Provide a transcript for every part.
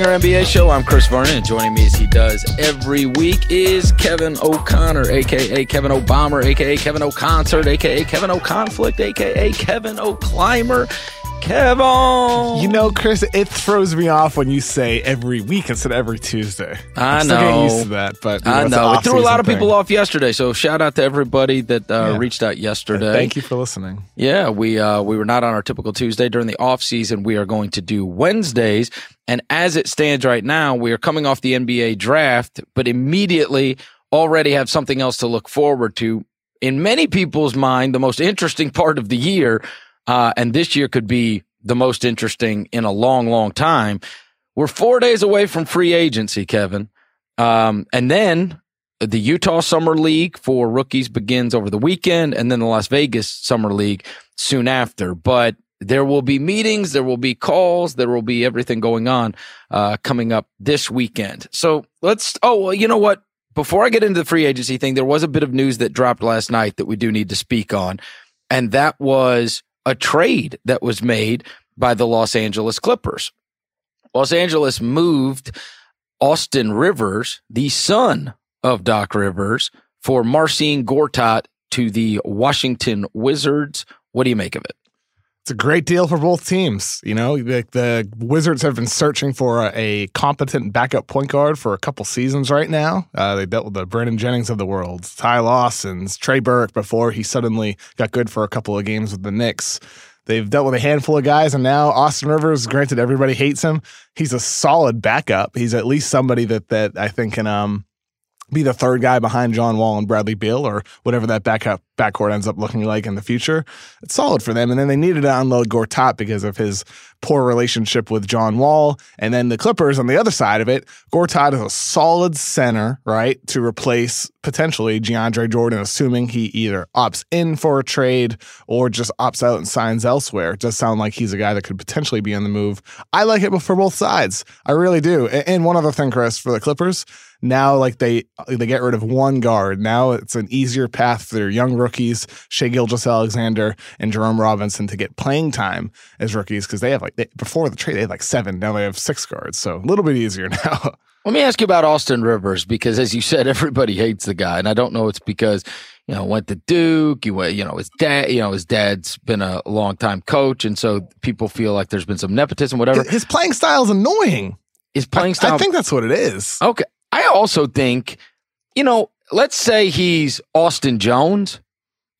Ringer NBA show. I'm Chris Vernon, and joining me as he does every week is Kevin O'Connor, aka Kevin O'Bomber, aka Kevin O'Concert, aka Kevin O'Conflict, aka Kevin O'Climber. Kevin. You know, Chris, it throws me off when you say every week instead of every Tuesday. I I'm know. Still used to that, but you I know. It threw a lot of off-season people off yesterday, so shout out to everybody that uh, Yeah. reached out yesterday. Thank you for listening. Yeah, we uh, we were not on our typical Tuesday during the off season. We are going to do Wednesdays, and as it stands right now, we are coming off the NBA draft, but immediately already have something else to look forward to. In many people's mind, the most interesting part of the year, uh, and this year could be the most interesting in a long, long time. We're four days away from free agency, Kevin, um, and then the Utah Summer League for rookies begins over the weekend, and then the Las Vegas Summer League soon after. But there will be meetings, there will be calls, there will be everything going on uh, coming up this weekend. So let's. Oh, well, you know what? Before I get into the free agency thing, there was a bit of news that dropped last night that we do need to speak on, and that was a trade that was made by the Los Angeles Clippers. Los Angeles moved Austin Rivers, the son of Doc Rivers, for Marcin Gortat to the Washington Wizards. What do you make of it? It's a great deal for both teams. You know, the, the Wizards have been searching for a, a competent backup point guard for a couple seasons right now. Uh, they dealt with the Brandon Jennings of the world, Ty Lawson's, Trey Burke before he suddenly got good for a couple of games with the Knicks. They've dealt with a handful of guys, and now Austin Rivers. Granted, everybody hates him. He's a solid backup. He's at least somebody that that I think can um be the third guy behind John Wall and Bradley Beal or whatever that backup backcourt ends up looking like in the future. It's solid for them. And then they needed to unload Gortat because of his poor relationship with John Wall. And then the Clippers on the other side of it, Gortat is a solid center, right, to replace potentially DeAndre Jordan, assuming he either opts in for a trade or just opts out and signs elsewhere. It does sound like he's a guy that could potentially be on the move. I like it for both sides. I really do. And one other thing, Chris, for the Clippers, now like they they get rid of one guard. Now it's an easier path for their young rookies, Shai Gilgeous-Alexander and Jerome Robinson, to get playing time as rookies because they have like they, before the trade they had like seven. Now they have six guards, so a little bit easier now. Let me ask you about Austin Rivers because, as you said, everybody hates the guy, and I don't know it's because you know went to Duke. You went, you know, his dad. You know, his dad's been a long time coach, and so people feel like there's been some nepotism, whatever. His playing style is annoying. His playing style. I think that's what it is. Okay. I also think, you know, let's say he's Austin Jones.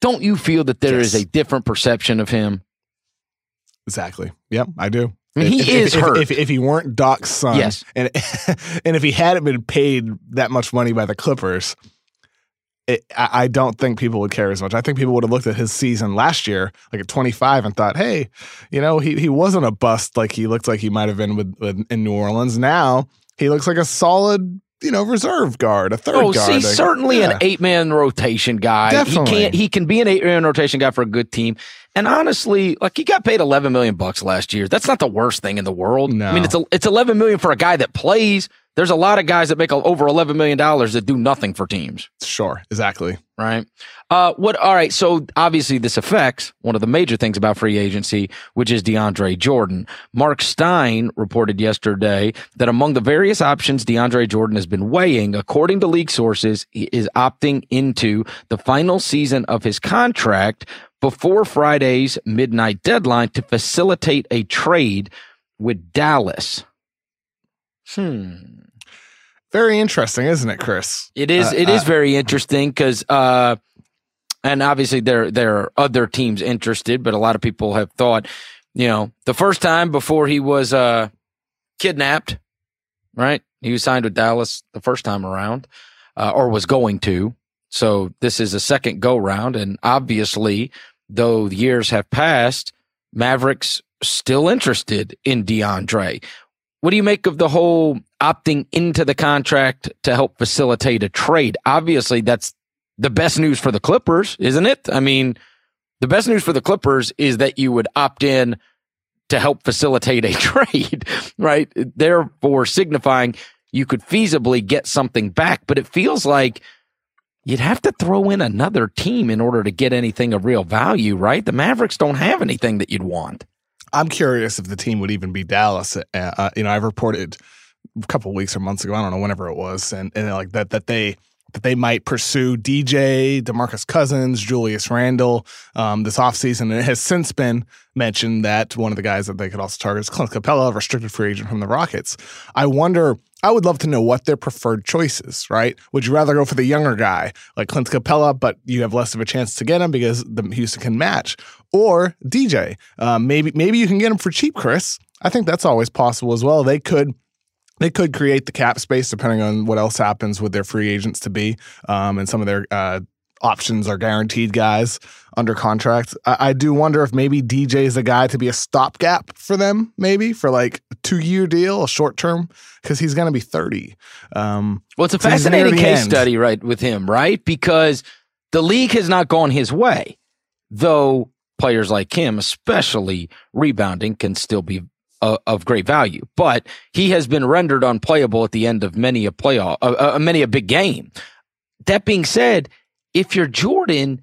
Don't you feel that there is Yes. a different perception of him? Exactly. Yep, I do. I mean, he if, is if, hurt. If, if, if he weren't Doc's son, Yes. and and if he hadn't been paid that much money by the Clippers, it, I, I don't think people would care as much. I think people would have looked at his season last year, like at 25, and thought, hey, you know, he he wasn't a bust like he looked like he might have been with, with in New Orleans. Now he looks like a solid, you know, reserve guard, a third Oh, guard. he's certainly yeah. an eight man rotation guy. Definitely. He can't. He can be an eight man rotation guy for a good team. And honestly, like he got paid eleven million bucks last year. That's not the worst thing in the world. No. I mean, it's a, it's eleven million for a guy that plays. There's a lot of guys that make over eleven million dollars that do nothing for teams. Sure, exactly. right? Uh, what? All right. So obviously, this affects one of the major things about free agency, which is DeAndre Jordan. Marc Stein reported yesterday that among the various options DeAndre Jordan has been weighing, according to league sources, he is opting into the final season of his contract before Friday's midnight deadline to facilitate a trade with Dallas. Hmm. Very interesting, isn't it, Chris? It is. Uh, it is uh, very interesting because, uh, and obviously there there are other teams interested, but a lot of people have thought, you know, the first time before he was uh, kidnapped, right? He was signed with Dallas the first time around, uh, or was going to. So this is a second go round, and obviously, though years have passed, Mavericks still interested in DeAndre. What do you make of the whole opting into the contract to help facilitate a trade? Obviously, that's the best news for the Clippers, isn't it? I mean, the best news for the Clippers is that you would opt in to help facilitate a trade, right? Therefore, signifying you could feasibly get something back, but it feels like you'd have to throw in another team in order to get anything of real value, right? The Mavericks don't have anything that you'd want. I'm curious if the team would even be Dallas. Uh, uh, you know, I've reported a couple weeks or months ago. I don't know whenever it was, and and like that that they that they might pursue DJ, DeMarcus Cousins, Julius Randle um, this offseason. And it has since been mentioned that one of the guys that they could also target is Clint Capela, a restricted free agent from the Rockets. I wonder, I would love to know what their preferred choice is, right? Would you rather go for the younger guy like Clint Capela, but you have less of a chance to get him because the Houston can match? Or DJ? Uh, maybe, maybe you can get him for cheap, Chris. I think that's always possible as well. They could they could create the cap space depending on what else happens with their free agents to be, um, and some of their uh, options are guaranteed guys under contract. I, I, do wonder if maybe DJ is a guy to be a stopgap for them, maybe for like a two year deal, a short term, because he's going to be 30. Um, well, it's a fascinating case end. study, right, with him, right? Because the league has not gone his way, though players like him, especially rebounding, can still be uh, of great value, but he has been rendered unplayable at the end of many a playoff, uh, uh, many a big game. That being said, if you're Jordan,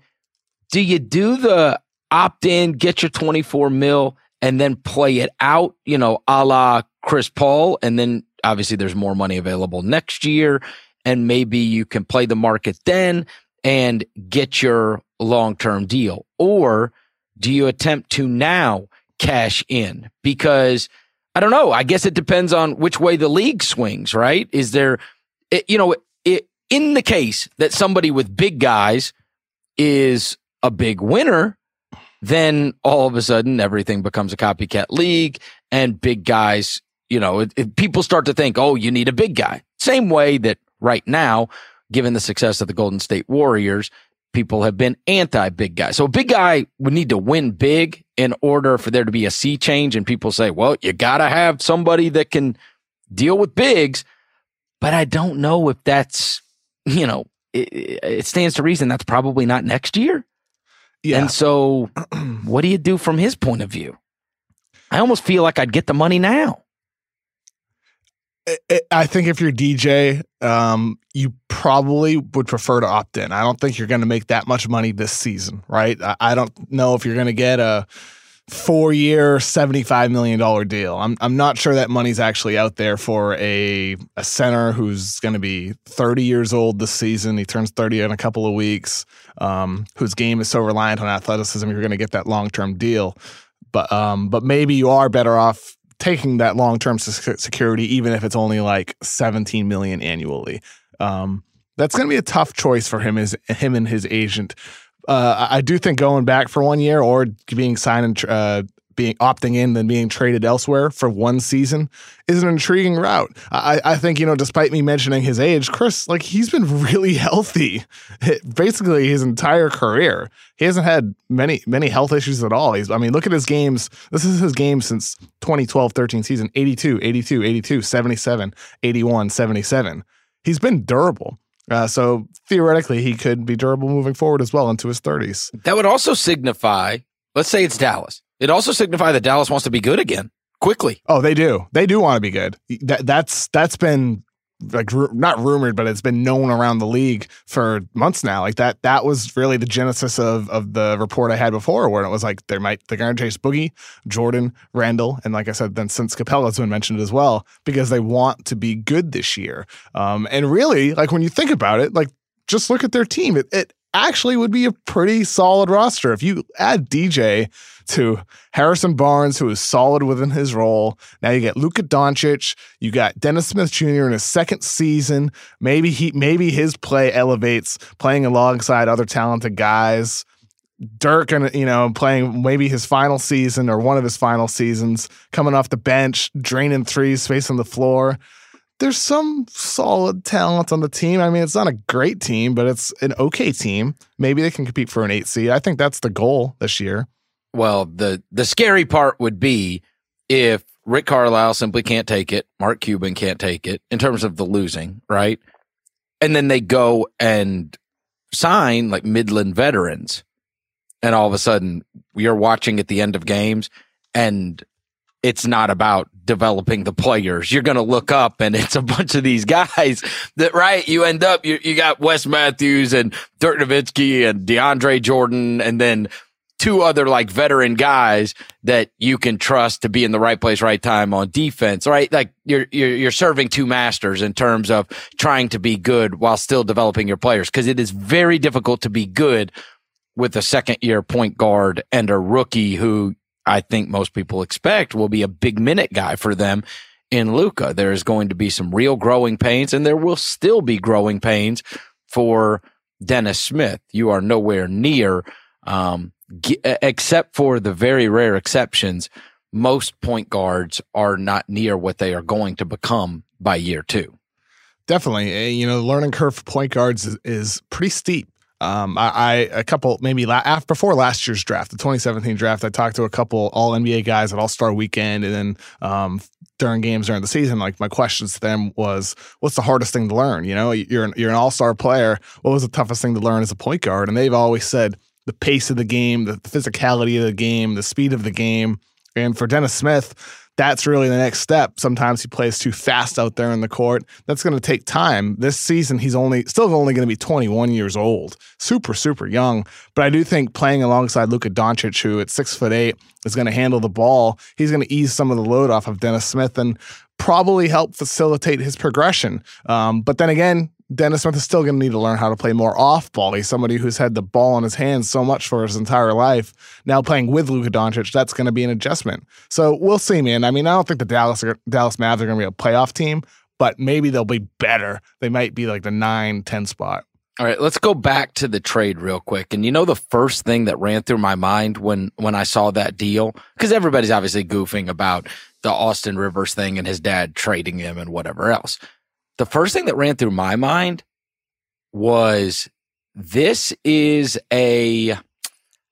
do you do the opt in, get your 24 mil, and then play it out, you know, a la Chris Paul, and then obviously there's more money available next year, and maybe you can play the market then and get your long term deal, or do you attempt to now? Cash in because I don't know. I guess it depends on which way the league swings, right? Is there, it, you know, it, in the case that somebody with big guys is a big winner, then all of a sudden everything becomes a copycat league and big guys, you know, it, it, people start to think, oh, you need a big guy. Same way that right now, given the success of the Golden State Warriors, people have been anti big guy. So a big guy would need to win big in order for there to be a sea change. And people say, well, you got to have somebody that can deal with bigs. But I don't know if that's, you know, it, it stands to reason that's probably not next year. Yeah. And so what do you do from his point of view? I almost feel like I'd get the money now. I think if you're DJ, um, you probably would prefer to opt in. I don't think you're going to make that much money this season, right? I don't know if you're going to get a four year, $75 million deal. I'm, I'm not sure that money's actually out there for a, a center who's going to be 30 years old this season. He turns 30 in a couple of weeks, um, whose game is so reliant on athleticism. You're going to get that long term deal. But, um, but maybe you are better off taking that long term security, even if it's only like 17 million annually. Um, that's going to be a tough choice for him, as him and his agent. Uh, I do think going back for one year or being signed and uh, being opting in than being traded elsewhere for one season is an intriguing route. I, I think, you know, despite me mentioning his age, Chris, like he's been really healthy basically his entire career. He hasn't had many, many health issues at all. He's, I mean, look at his games. This is his game since 2012 13 season 82, 82, 82, 77, 81, 77. He's been durable. Uh, so theoretically, he could be durable moving forward as well into his 30s. That would also signify, let's say it's Dallas. It also signifies that Dallas wants to be good again quickly. Oh, they do. They do want to be good. That that's that's been like not rumored, but it's been known around the league for months now. Like that that was really the genesis of of the report I had before, where it was like there might they're going to chase Boogie, Jordan, Randle, and like I said, then since Capela's been mentioned as well because they want to be good this year. Um, and really, like when you think about it, like just look at their team. It, it actually would be a pretty solid roster if you add DJ to Harrison Barnes, who is solid within his role. Now you get Luka Doncic, you got Dennis Smith Jr. in his second season. Maybe he maybe his play elevates playing alongside other talented guys. Dirk and you know playing maybe his final season or one of his final seasons, coming off the bench, draining threes, spacing the floor. There's some solid talent on the team. I mean, it's not a great team, but it's an okay team. Maybe they can compete for an eight seed. I think that's the goal this year. Well, the the scary part would be if Rick Carlisle simply can't take it, Mark Cuban can't take it in terms of the losing, right? And then they go and sign like Midland veterans. And all of a sudden you're watching at the end of games and it's not about developing the players. You're going to look up and it's a bunch of these guys that, right? You end up, you, you got Wes Matthews and Dirk Nowitzki and DeAndre Jordan and then two other like veteran guys that you can trust to be in the right place, right time on defense, right? Like you're, you're, you're serving two masters in terms of trying to be good while still developing your players. Cause it is very difficult to be good with a second year point guard and a rookie who I think most people expect will be a big minute guy for them in Luka. There is going to be some real growing pains and there will still be growing pains for Dennis Smith. You are nowhere near, um, g- except for the very rare exceptions. Most point guards are not near what they are going to become by year two. Definitely. Eh, you know, the learning curve for point guards is, is pretty steep. Um, I, I, a couple maybe la- after before last year's draft, the 2017 draft, I talked to a couple All NBA guys at All Star Weekend, and then um, during games during the season, like my questions to them was, "What's the hardest thing to learn?" You know, you're an, you're an All Star player. What was the toughest thing to learn as a point guard? And they've always said the pace of the game, the physicality of the game, the speed of the game. And for Dennis Smith, that's really the next step. Sometimes he plays too fast out there in the court. That's going to take time. This season, he's only still only going to be 21 years old, super super young. But I do think playing alongside Luka Doncic, who at six foot eight is going to handle the ball, he's going to ease some of the load off of Dennis Smith and probably help facilitate his progression. Um, but then again, Dennis Smith is still going to need to learn how to play more off ball. He's somebody who's had the ball in his hands so much for his entire life. Now playing with Luka Doncic, that's going to be an adjustment. So we'll see, man. I mean, I don't think the Dallas Dallas Mavs are going to be a playoff team, but maybe they'll be better. They might be like the 9 10 spot. All right, let's go back to the trade real quick. And you know the first thing that ran through my mind when when I saw that deal because everybody's obviously goofing about the Austin Rivers thing and his dad trading him and whatever else the first thing that ran through my mind was this is a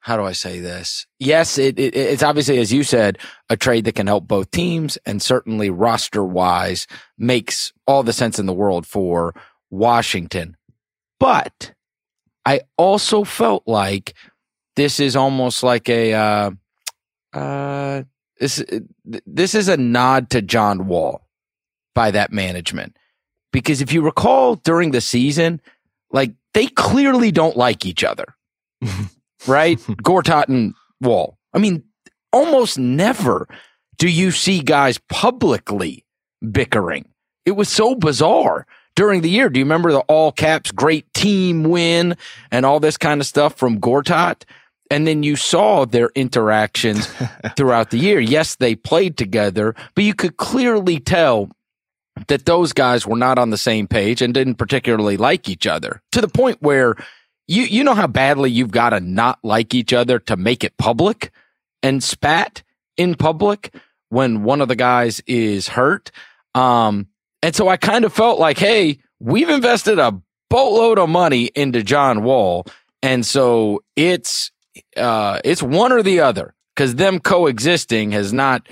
how do I say this? Yes, it, it, it's obviously, as you said, a trade that can help both teams and certainly roster wise makes all the sense in the world for Washington. But I also felt like this is almost like a, uh, uh, this, this is a nod to John Wall by that management because if you recall during the season, like they clearly don't like each other, right? Gortat and Wall. I mean, almost never do you see guys publicly bickering. It was so bizarre during the year. Do you remember the all caps great team win and all this kind of stuff from Gortat? And then you saw their interactions throughout the year. Yes, they played together, but you could clearly tell that those guys were not on the same page and didn't particularly like each other to the point where you you know how badly you've got to not like each other to make it public and spat in public when one of the guys is hurt. Um, and so I kind of felt like, hey, we've invested a boatload of money into John Wall, and so it's uh, it's one or the other because them coexisting has not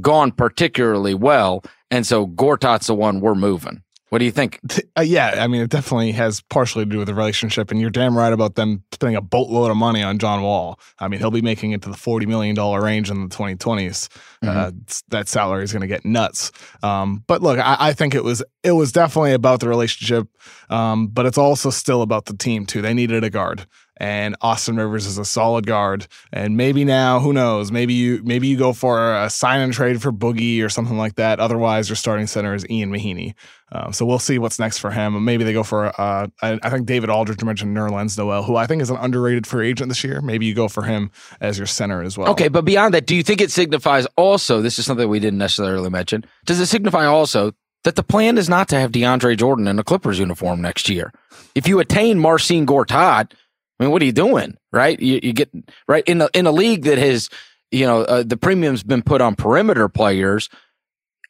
gone particularly well. And so Gortat's the one we're moving. What do you think? Uh, yeah, I mean, it definitely has partially to do with the relationship, and you're damn right about them spending a boatload of money on John Wall. I mean, he'll be making it to the forty million dollar range in the 2020s. Mm-hmm. Uh, that salary is going to get nuts. Um, but look, I, I, think it was it was definitely about the relationship, um, but it's also still about the team too. They needed a guard and Austin Rivers is a solid guard. And maybe now, who knows? Maybe you maybe you go for a sign and trade for Boogie or something like that. Otherwise, your starting center is Ian Mahinmi. Um, so we'll see what's next for him. Maybe they go for uh, I, I think David Aldridge mentioned Nerlens Noel, who I think is an underrated free agent this year. Maybe you go for him as your center as well. Okay, but beyond that, do you think it signifies also? This is something we didn't necessarily mention. Does it signify also that the plan is not to have DeAndre Jordan in a Clippers uniform next year? If you attain Marcin Gortat I mean, what are you doing? Right? You, you get right in the in a league that has, you know, uh, the premium's been put on perimeter players.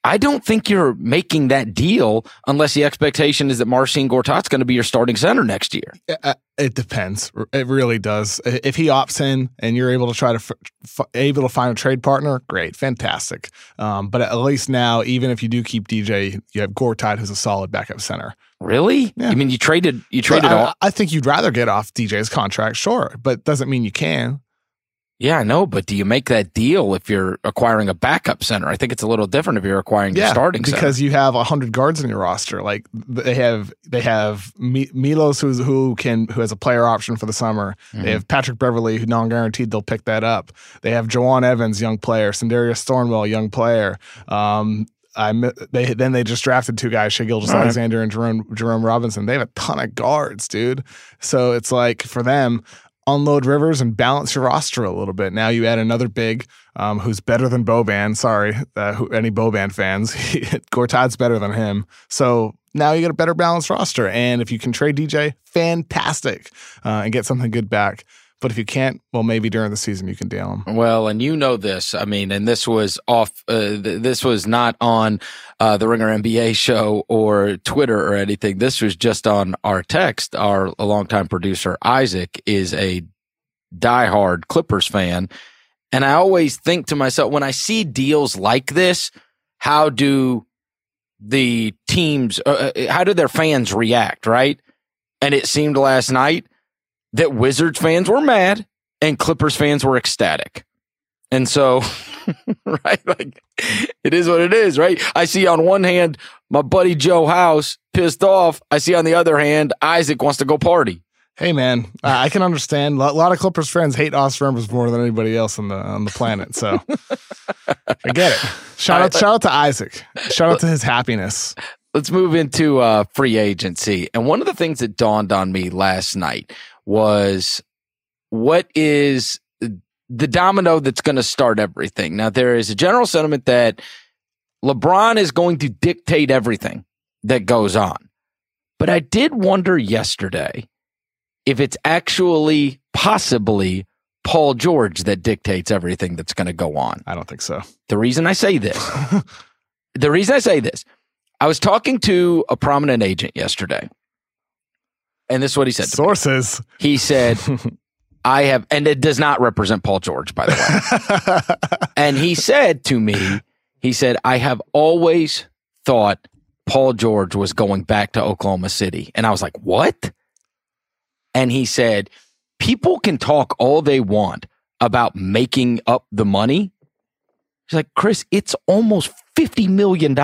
I don't think you're making that deal unless the expectation is that Marcin Gortat's going to be your starting center next year. Uh, it depends. It really does. If he opts in and you're able to try to f- f- able to find a trade partner, great, fantastic. Um, but at least now, even if you do keep DJ, you have Gortat who's a solid backup center. Really? Yeah. I mean, you traded you traded I, all. I think you'd rather get off DJ's contract, sure, but doesn't mean you can. Yeah, I know, but do you make that deal if you're acquiring a backup center? I think it's a little different if you're acquiring your starting Yeah, because center. you have hundred guards in your roster. Like they have, they have Milos who's who can who has a player option for the summer. Mm-hmm. They have Patrick Beverley who non guaranteed they'll pick that up. They have Jawun Evans, young player, Sindarius Thornwell, young player. Um, I they then they just drafted two guys, Shai Gilgeous-Alexander and Jerome Jerome Robinson. They have a ton of guards, dude. So it's like for them, unload Rivers and balance your roster a little bit. Now you add another big um, who's better than Boban. Sorry, uh, who, any Boban fans, Gortat's better than him. So now you get a better balanced roster. And if you can trade DJ, fantastic, uh, and get something good back. But if you can't, well, maybe during the season you can deal them. Well, and you know this. I mean, and this was off. Uh, th- this was not on uh, the Ringer NBA show or Twitter or anything. This was just on our text. Our longtime producer Isaac is a diehard Clippers fan, and I always think to myself when I see deals like this, how do the teams, uh, uh how do their fans react? Right? And it seemed last night that Wizards fans were mad and Clippers fans were ecstatic. And so, right, like it is what it is, right? I see on one hand my buddy Joe House pissed off. I see on the other hand Isaac wants to go party. Hey man, I can understand. A lot of Clippers fans hate Austin Rivers more than anybody else on the on the planet. So I get it. Shout out, shout out to Isaac. Shout out to his happiness. Let's move into uh, free agency. And one of the things that dawned on me last night was what is the domino that's going to start everything. Now, there is a general sentiment that LeBron is going to dictate everything that goes on. But I did wonder yesterday if it's actually possibly Paul George that dictates everything that's going to go on. I don't think so. The reason I say this, the reason I say this, I was talking to a prominent agent yesterday and this is what he said. Sources. He said, I have, and it does not represent Paul George, by the way. and he said to me, he said, I have always thought Paul George was going back to Oklahoma City. And I was like, what? And he said, people can talk all they want about making up the money. He's like, Chris, it's almost $50 million.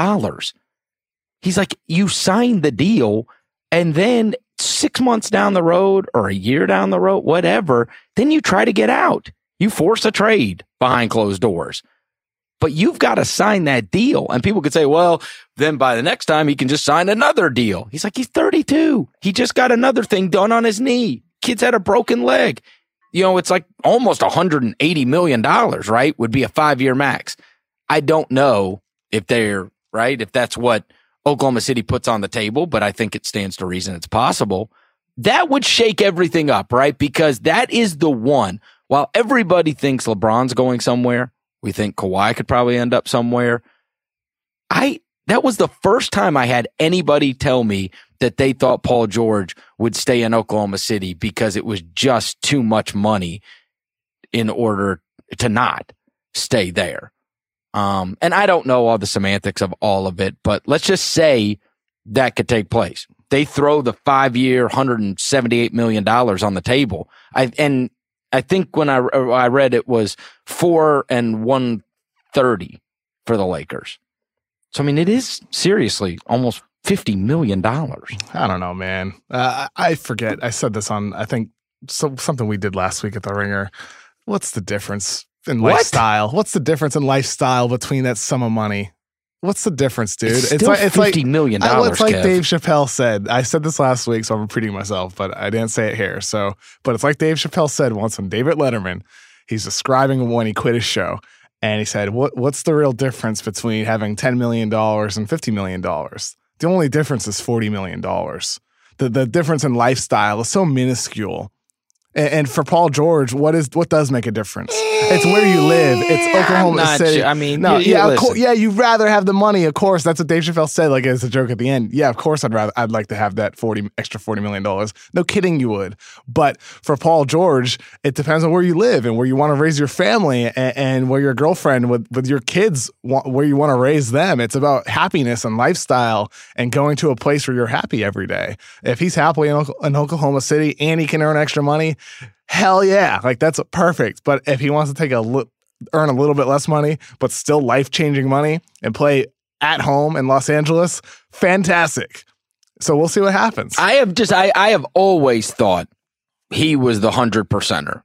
He's like, you signed the deal and then six months down the road or a year down the road, whatever, then you try to get out. You force a trade behind closed doors. But you've got to sign that deal. And people could say, well, then by the next time he can just sign another deal. He's like, he's 32. He just got another thing done on his knee. Kid's had a broken leg. You know, it's like almost $180 million, right? Would be a five year max. I don't know if they're right, if that's what Oklahoma City puts on the table, but I think it stands to reason it's possible. That would shake everything up, right? Because that is the one. While everybody thinks LeBron's going somewhere, we think Kawhi could probably end up somewhere. I that was the first time I had anybody tell me that they thought Paul George would stay in Oklahoma City because it was just too much money in order to not stay there. Um, and I don't know all the semantics of all of it, but let's just say that could take place. They throw the five year, $178 million on the table. I, and I think when I, I read it was four and 130 for the Lakers. So, I mean, it is seriously almost $50 million. I don't know, man. Uh, I forget. I said this on, I think, so, something we did last week at the Ringer. What's the difference in what? lifestyle. What's the difference in lifestyle between that sum of money? What's the difference, dude? It's, it's like it's fifty like, million dollars. It's like Kev. Dave Chappelle said. I said this last week, so I'm repeating myself, but I didn't say it here. So, but it's like Dave Chappelle said once on David Letterman. He's describing when he quit his show, and he said, "What what's the real difference between having ten million dollars and fifty million dollars? The only difference is forty million dollars. The the difference in lifestyle is so minuscule." And for Paul George, what is what does make a difference? It's where you live. It's eh, Oklahoma City. I mean, no, you, yeah, co- yeah. You'd rather have the money, of course. That's what Dave Chappelle said, like as a joke at the end. Yeah, of course, I'd rather, I'd like to have that forty extra forty million dollars. No kidding, you would. But for Paul George, it depends on where you live and where you want to raise your family, and, and where your girlfriend with with your kids, where you want to raise them. It's about happiness and lifestyle, and going to a place where you're happy every day. If he's happily in, in Oklahoma City and he can earn extra money hell yeah, like that's perfect. But if he wants to take a earn a little bit less money, but still life changing money and play at home in Los Angeles, fantastic. So we'll see what happens. I have just I I have always thought he was the hundred percenter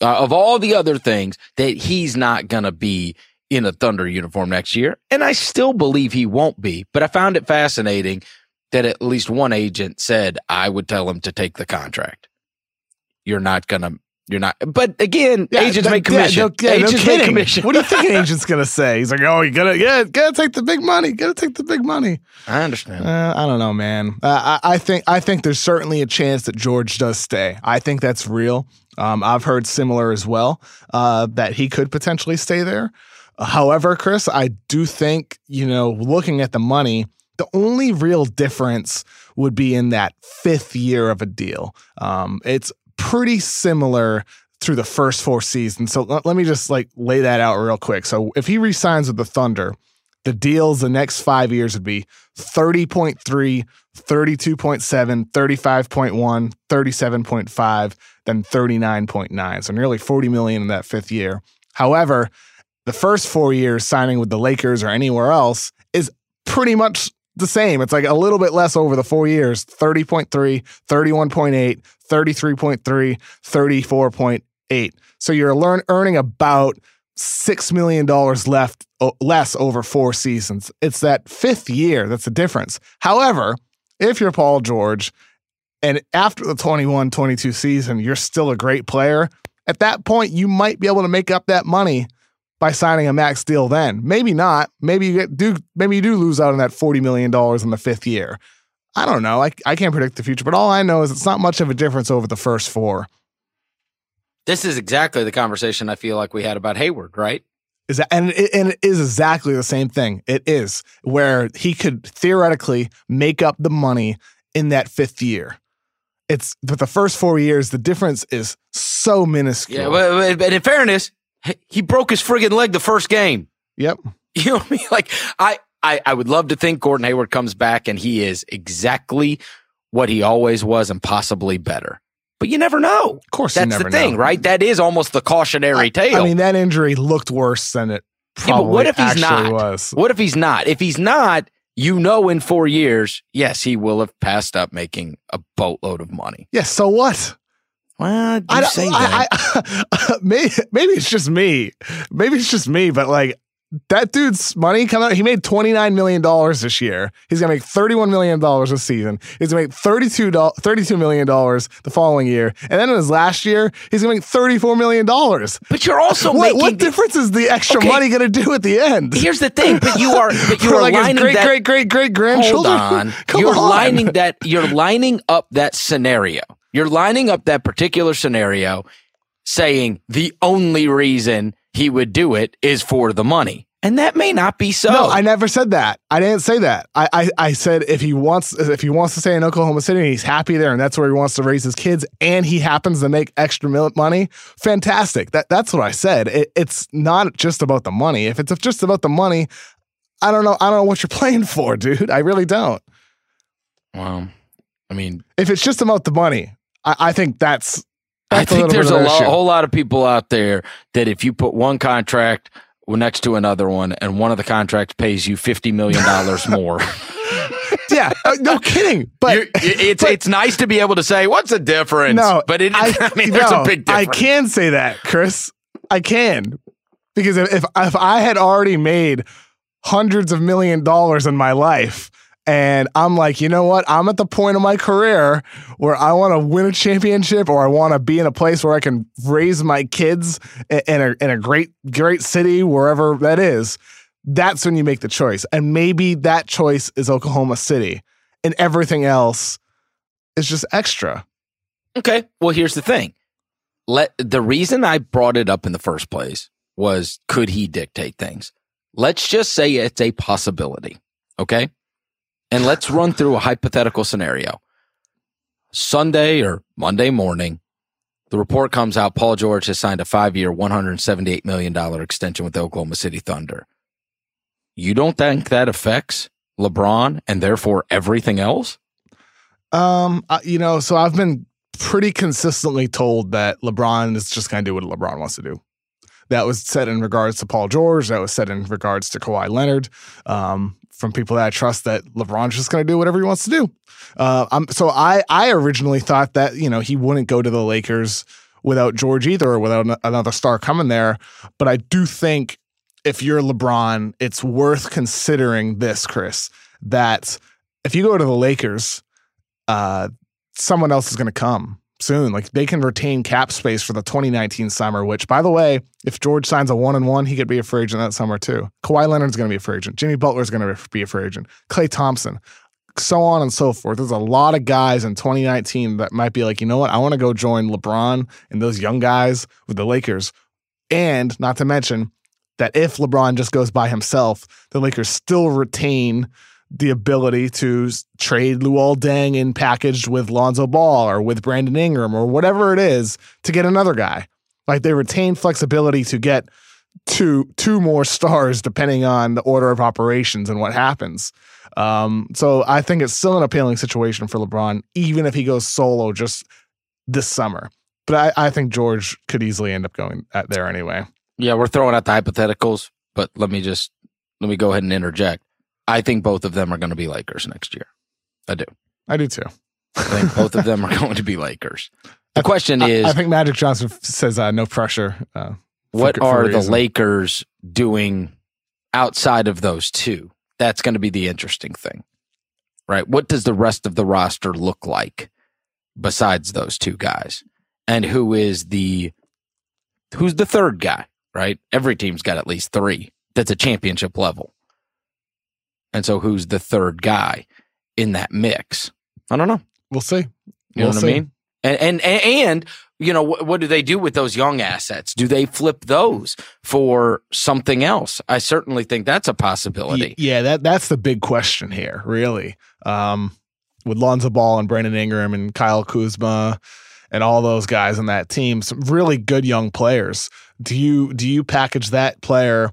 uh, of all the other things that he's not gonna be in a Thunder uniform next year, and I still believe he won't be. But I found it fascinating that at least one agent said I would tell him to take the contract. You're not gonna. You're not. But again, Yeah, agents no- make commission. Yeah, no, yeah, no agents make commission. What do you think an agent's gonna say? He's like, "Oh, you gotta, yeah, gotta take the big money. Gotta take the big money." I understand. Uh, I don't know, man. Uh, I, I think I think there's certainly a chance that George does stay. I think that's real. Um, I've heard similar as well uh, that he could potentially stay there. However, Chris, I do think you know, looking at the money, the only real difference would be in that fifth year of a deal. Um, it's pretty similar through the first four seasons. So let, let me just like lay that out real quick. So if he resigns with the Thunder, the deals the next five years would be 30.3, 32.7, 35.1, 37.5, then 39.9. So nearly 40 million in that fifth year. However, the first four years signing with the Lakers or anywhere else is pretty much the same. It's like a little bit less over the four years 30.3, 31.8, 33.3, 34.8. So you're learn, earning about $6 million left less over four seasons. It's that fifth year that's the difference. However, if you're Paul George and after the 21 22 season, you're still a great player, at that point, you might be able to make up that money by signing a max deal then. Maybe not. Maybe you get, do maybe you do lose out on that $40 million in the fifth year. I don't know. I, I can't predict the future, but all I know is it's not much of a difference over the first four. This is exactly the conversation I feel like we had about Hayward, right? Is that and it, and it is exactly the same thing. It is where he could theoretically make up the money in that fifth year. It's but the first four years, the difference is so minuscule. Yeah, but, but in fairness, he- he broke his friggin' leg the first game. yep. You know what I mean? Like I, I, I would love to think Gordon Hayward comes back and he is exactly what he always was and possibly better. But you never know. Of course, you That's never the thing, know. right? That is almost the cautionary tale. I mean, that injury looked worse than it Yeah, probably but what if he's not? was. what if he's not? If he's not, you know, in four years, yes, he will have passed up making a boatload of money. Yeah. So what? Well, I don't, say that. I, maybe, maybe it's just me. Maybe it's just me, but like that dude's money coming out, he made $29 million this year. He's going to make $31 million this season. He's going to make $32, $32 million the following year. And then in his last year, he's going to make $34 million. but you're also What, making what the- difference is the extra Okay. money going to do at the end? Here's the thing, but you are, but you are like lining great, that. great, great, great hold grandchildren. on, Come you're on. lining that. You're lining up that scenario. You're lining up that particular scenario, saying the only reason he would do it is for the money, and that may not be so. No, I never said that. I didn't say that. I, I, I said if he wants if he wants to stay in Oklahoma City and he's happy there and that's where he wants to raise his kids and he happens to make extra money, fantastic. That that's what I said. It, it's not just about the money. If it's just about the money, I don't know. I don't know what you're playing for, dude. I really don't. well, I mean, If it's just about the money, I, I think that's. I that's think little there's a of an lo- issue. whole lot of people out there that if you put one contract next to another one and one of the contracts pays you $50 million more. yeah, uh, no kidding. But You- it's but- it's nice to be able to say what's the difference. No, but it, I, I, mean, there's no, a big I can say that, Chris. I can because if if, if I had already made hundreds of million dollars in my life. And I'm like, you know what? I'm at the point of my career where I want to win a championship or I want to be in a place where I can raise my kids in a, in a great, great city, wherever that is. That's when you make the choice. And maybe that choice is Oklahoma City and everything else is just extra. Okay. Well, here's the thing. Let the reason I brought it up in the first place was could he dictate things? Let's just say it's a possibility. Okay. And let's run through a hypothetical scenario. Sunday or Monday morning, the report comes out Paul George has signed a five year, $178 million extension with the Oklahoma City Thunder. You don't think that affects LeBron and therefore everything else? Um, you know, so I've been pretty consistently told that LeBron is just going to do what LeBron wants to do. That was said in regards to Paul George. That was said in regards to Kawhi Leonard. Um, from people that I trust that LeBron's just going to do whatever he wants to do. Uh, I'm, so I I originally thought that you know he wouldn't go to the Lakers without George either or without another star coming there. But I do think if you're LeBron, it's worth considering this, Chris, that if you go to the Lakers, uh, someone else is going to come soon. Like they can retain cap space for the 2019 summer, which by the way, if George signs a one and one, he could be a free agent that summer too. Kawhi Leonard's going to be a free agent. Jimmy Butler's going to be a free agent. Klay Thompson, so on and so forth. There's a lot of guys in 2019 that might be like, you know what? I want to go join LeBron and those young guys with the Lakers. And not to mention that if LeBron just goes by himself, the Lakers still retain the ability to trade Luol Deng in packaged with Lonzo Ball or with Brandon Ingram or whatever it is to get another guy. Like they retain flexibility to get two two more stars depending on the order of operations and what happens. Um, so I think it's still an appealing situation for LeBron, even if he goes solo just this summer. But I, I think George could easily end up going there anyway. Yeah, we're throwing out the hypotheticals, but let me just let me go ahead and interject. I think both of them are going to be Lakers next year. I do. I do too. I think both of them are going to be Lakers. The question is I think Magic Johnson says uh, no pressure. Uh, what for, are for the Lakers doing outside of those two? That's going to be the interesting thing, right? What does the rest of the roster look like besides those two guys? And who is the who's the third guy, right? Every team's got at least three that's a championship level. And so who's the third guy in that mix? I don't know. We'll see. You we'll know what see. I mean? And, and, and, you know, what, what do they do with those young assets? Do they flip those for something else? I certainly think that's a possibility. Yeah, that that's the big question here, really. Um, with Lonzo Ball and Brandon Ingram and Kyle Kuzma and all those guys on that team, some really good young players. Do you do you package that player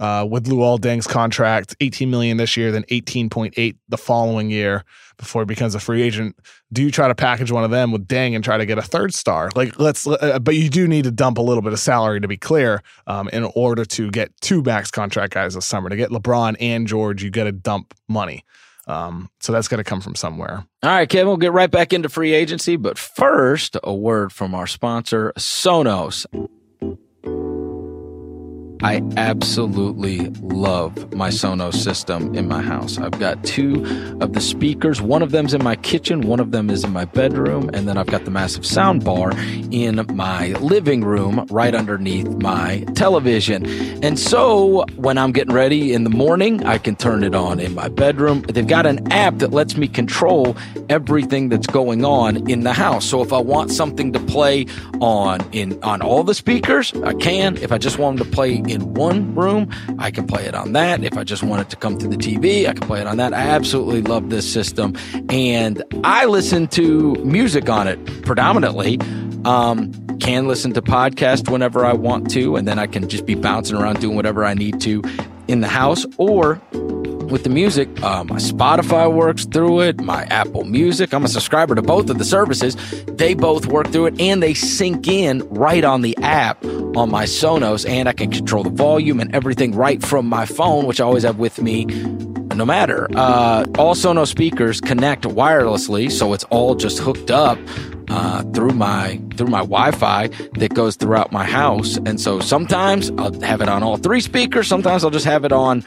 uh, with Luol Deng's contract, 18 million this year, then 18.8 the following year before he becomes a free agent. Do you try to package one of them with Deng and try to get a third star? Like let's, uh, but you do need to dump a little bit of salary to be clear, um, in order to get two max contract guys this summer. To get LeBron and George, you got to dump money. Um, so that's got to come from somewhere. All right, Kevin, we'll get right back into free agency. But first, a word from our sponsor, Sonos. I absolutely love my Sonos system in my house. I've got two of the speakers. One of them's in my kitchen, one of them is in my bedroom, and then I've got the massive sound bar in my living room right underneath my television. And so when I'm getting ready in the morning, I can turn it on in my bedroom. They've got an app that lets me control everything that's going on in the house. So if I want something to play on in on all the speakers, I can. If I just want them to play in one room, I can play it on that. If I just want it to come through the TV, I can play it on that. I absolutely love this system. And I listen to music on it predominantly. Um, can listen to podcasts whenever I want to, and then I can just be bouncing around doing whatever I need to in the house or with the music. Uh, my Spotify works through it, my Apple Music. I'm a subscriber to both of the services. They both work through it and they sync in right on the app on my Sonos, and I can control the volume and everything right from my phone, which I always have with me no matter. Uh, all Sonos speakers connect wirelessly, so it's all just hooked up uh, through my through my Wi-Fi that goes throughout my house. And so sometimes I'll have it on all three speakers. Sometimes I'll just have it on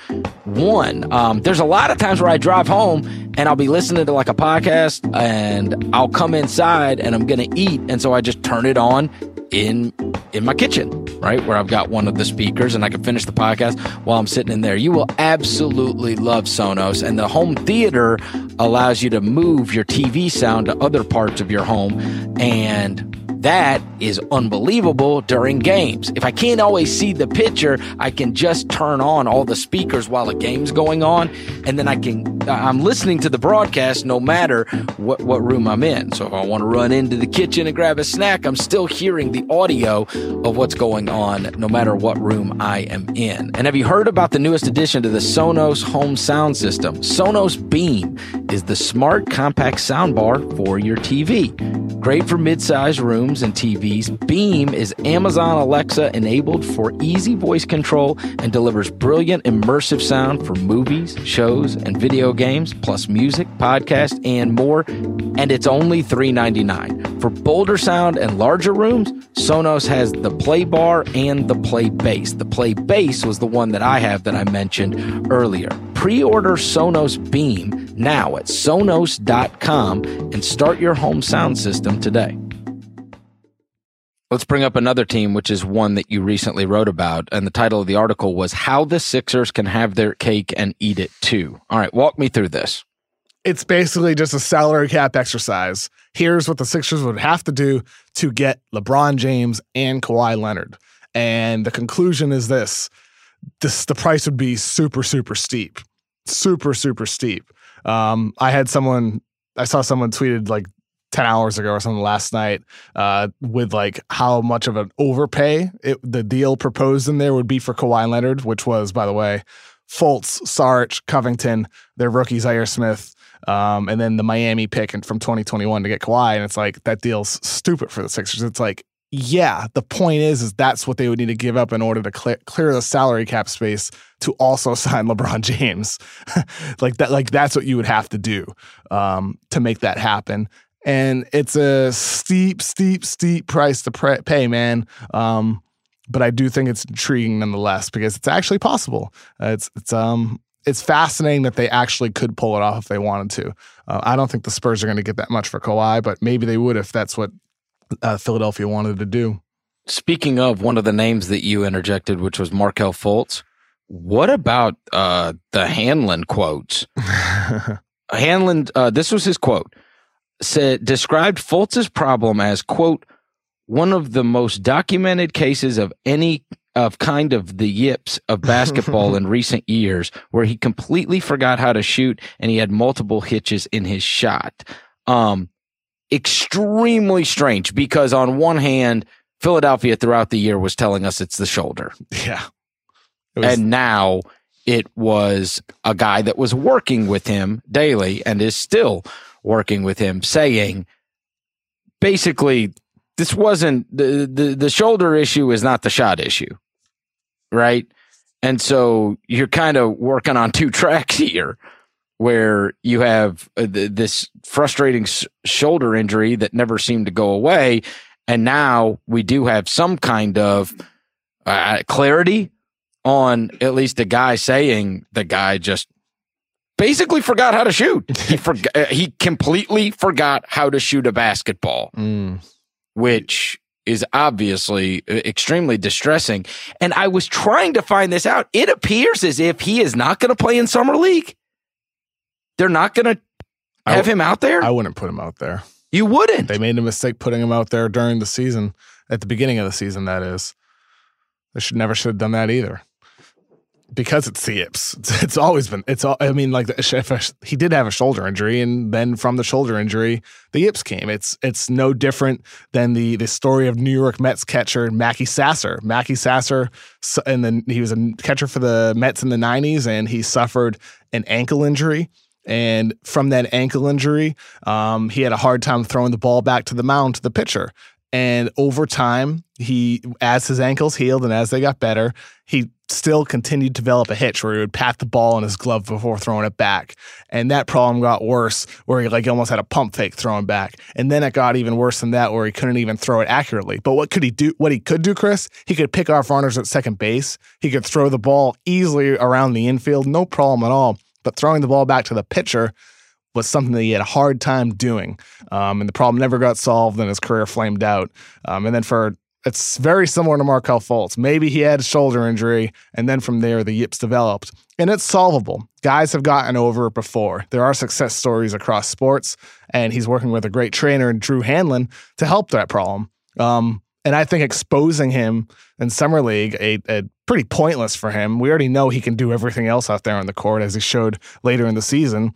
one. Um, there's a lot of times where I drive home and I'll be listening to like a podcast and I'll come inside and I'm gonna eat, and so I just turn it on in in my kitchen, right? Where I've got one of the speakers and I can finish the podcast while I'm sitting in there. You will absolutely love Sonos and the home theater allows you to move your TV sound to other parts of your home and that is unbelievable during games. If I can't always see the picture, I can just turn on all the speakers while a game's going on, and then I can I'm listening to the broadcast no matter what what room I'm in. So if I want to run into the kitchen and grab a snack, I'm still hearing the audio of what's going on no matter what room I am in. And have you heard about the newest addition to the Sonos home sound system? Sonos Beam is the smart compact soundbar for your TV. Great for mid-sized rooms and TVs, Beam is Amazon Alexa enabled for easy voice control and delivers brilliant immersive sound for movies, shows, and video games, plus music, podcasts, and more. And it's only $3.99. For bolder sound and larger rooms, Sonos has the Play Bar and the Playbase. The Playbase was the one that I have that I mentioned earlier. Pre-order Sonos Beam now at sonos.com and start your home sound system today. Let's bring up another team, which is one that you recently wrote about. And the title of the article was How the Sixers Can Have Their Cake and Eat It Too. All right, walk me through this. It's basically just a salary cap exercise. Here's what the Sixers would have to do to get LeBron James and Kawhi Leonard. And the conclusion is this this the price would be super, super steep. Super, super steep. Um, I had someone I saw someone tweeted like 10 hours ago or something last night uh, with like how much of an overpay it, the deal proposed in there would be for Kawhi Leonard, which was, by the way, Fultz, Sarge, Covington, their rookie Zhaire Smith, um, and then the Miami pick from 2021 to get Kawhi. And it's like that deal's stupid for the Sixers. It's like, yeah, the point is, is that's what they would need to give up in order to clear, clear the salary cap space to also sign LeBron James. like that, like that's what you would have to do um, to make that happen. And it's a steep, steep, steep price to pay, man. Um, but I do think it's intriguing nonetheless because it's actually possible. Uh, it's it's um it's fascinating that they actually could pull it off if they wanted to. Uh, I don't think the Spurs are going to get that much for Kawhi, but maybe they would if that's what uh, Philadelphia wanted to do. Speaking of one of the names that you interjected, which was Markelle Fultz, what about uh, the Hanlen quotes? Hanlen, uh, this was his quote, said described Fultz's problem as quote one of the most documented cases of any of kind of the yips of basketball in recent years, where he completely forgot how to shoot and he had multiple hitches in his shot. Um, extremely strange because on one hand, Philadelphia throughout the year was telling us it's the shoulder. Yeah. Was- and now it was a guy that was working with him daily and is still working with him saying basically this wasn't the, the the shoulder issue is not the shot issue right? And so you're kind of working on two tracks here where you have uh, this frustrating shoulder injury that never seemed to go away and now we do have some kind of uh, clarity on at least the guy saying the guy just basically forgot how to shoot. He forgot. Uh, he completely forgot how to shoot a basketball, mm. which is obviously uh, extremely distressing. And I was trying to find this out. It appears as if he is not going to play in summer league. They're not going to have w- him out there. I wouldn't put him out there. You wouldn't. They made a mistake putting him out there during the season, at the beginning of the season. That is, they should never should have done that either because it's the. It's, it's, always been. It's all. I mean, like the, he did have a shoulder injury, and then from the shoulder injury, the yips came. It's it's no different than the the story of New York Mets catcher Mackey Sasser. Mackey Sasser, and then he was a catcher for the Mets in the '90s, and he suffered an ankle injury. And from that ankle injury, um, he had a hard time throwing the ball back to the mound to the pitcher. And over time, he, as his ankles healed and as they got better, he still continued to develop a hitch where he would pat the ball in his glove before throwing it back. And that problem got worse where he like almost had a pump fake throwing back. And then it got even worse than that where he couldn't even throw it accurately. But what could he do? What he could do, Chris, he could pick off runners at second base. He could throw the ball easily around the infield, no problem at all. But throwing the ball back to the pitcher was something that he had a hard time doing. Um, and the problem never got solved and his career flamed out. Um, and then for it's very similar to Markelle Fultz. Maybe he had a shoulder injury, and then from there the yips developed. And it's solvable. Guys have gotten over it before. There are success stories across sports, and he's working with a great trainer, Drew Hanlen, to help that problem. Um, and I think exposing him in summer league, a, a, pretty pointless for him. We already know he can do everything else out there on the court, as he showed later in the season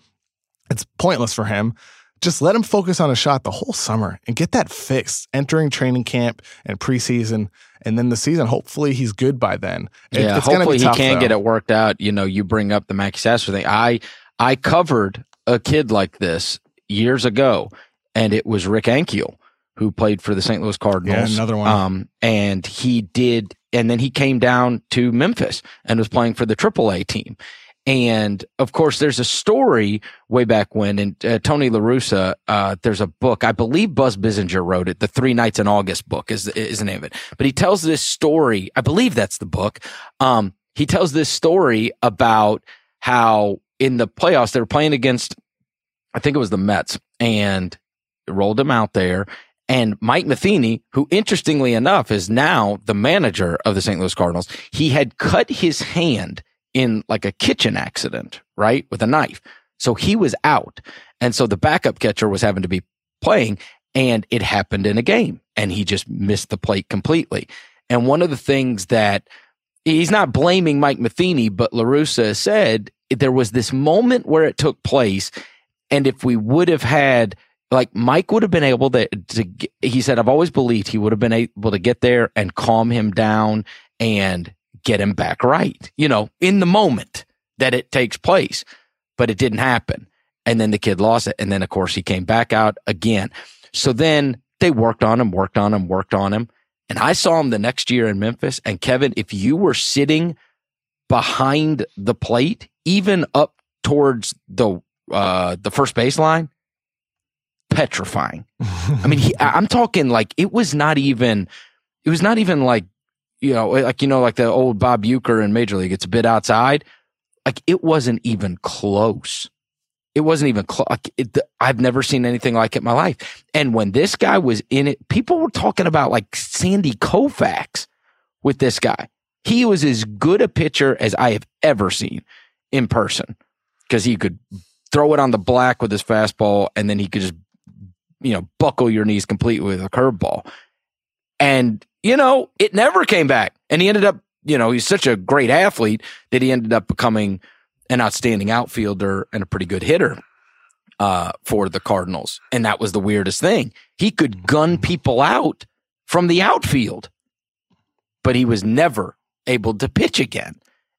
it's pointless for him. Just let him focus on a shot the whole summer and get that fixed entering training camp and preseason. And then the season, hopefully he's good by then. yeah, hopefully tough, he can though. get it worked out. You know, you bring up the Mackey Sasser thing. I, I covered a kid like this years ago, and it was Rick Ankiel who played for the St. Louis Cardinals. Yeah, another one. Um, and he did, and then he came down to Memphis and was playing for the AAA team. And of course, there's a story way back when, and uh, Tony La Russa, uh, there's a book, I believe Buzz Bissinger wrote it. The Three Nights in August book is, is the name of it. But he tells this story. I believe that's the book. Um, he tells this story about how in the playoffs, they were playing against, I think it was the Mets and rolled him out there. And Mike Matheny, who interestingly enough is now the manager of the St. Louis Cardinals, he had cut his hand in like a kitchen accident, right? With a knife. So he was out. And so the backup catcher was having to be playing and it happened in a game and he just missed the plate completely. And one of the things that he's not blaming Mike Matheny, but La Russa said there was this moment where it took place. And if we would have had like Mike would have been able to, to he said, I've always believed he would have been able to get there and calm him down and get him back right, you know, in the moment that it takes place. But it didn't happen. And then the kid lost it. And then, of course, he came back out again. So then they worked on him, worked on him, worked on him. And I saw him the next year in Memphis. And Kevin, if you were sitting behind the plate, even up towards the uh, the first baseline, petrifying. I mean, he, I'm talking like it was not even, it was not even like you know, eh, like you know, like the old Bob Uecker in Major League. It's a bit outside. Like it wasn't even close. It wasn't even close. Like I've never seen anything like it in my life. And when this guy was in it, people were talking about like Sandy Koufax with this guy. He was as good a pitcher as I have ever seen in person because he could throw it on the black with his fastball and then he could just, you know, buckle your knees completely with a curveball. And you know, it never came back. And he ended up, you know, he's such a great athlete that he ended up becoming an outstanding outfielder and a pretty good hitter uh, for the Cardinals. And that was the weirdest thing. He could gun people out from the outfield, but he was never able to pitch again.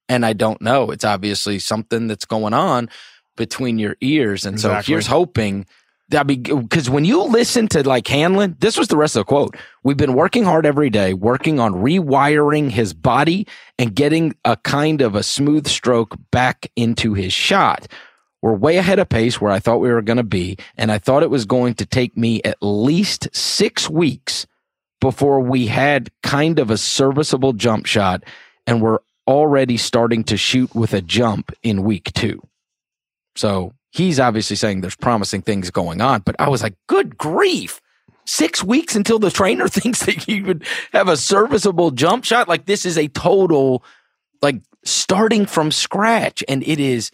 And I don't know. It's obviously something that's going on between your ears. And exactly. so here's hoping I because when you listen to like Hanlen, this was the rest of the quote. We've been working hard every day, working on rewiring his body and getting a kind of a smooth stroke back into his shot. We're way ahead of pace where I thought we were going to be. And I thought it was going to take me at least six weeks before we had kind of a serviceable jump shot. And we're already starting to shoot with a jump in week two. So he's obviously saying there's promising things going on, but I was like, good grief. Six weeks until the trainer thinks that you would have a serviceable jump shot. Like this is a total, like starting from scratch. And it is,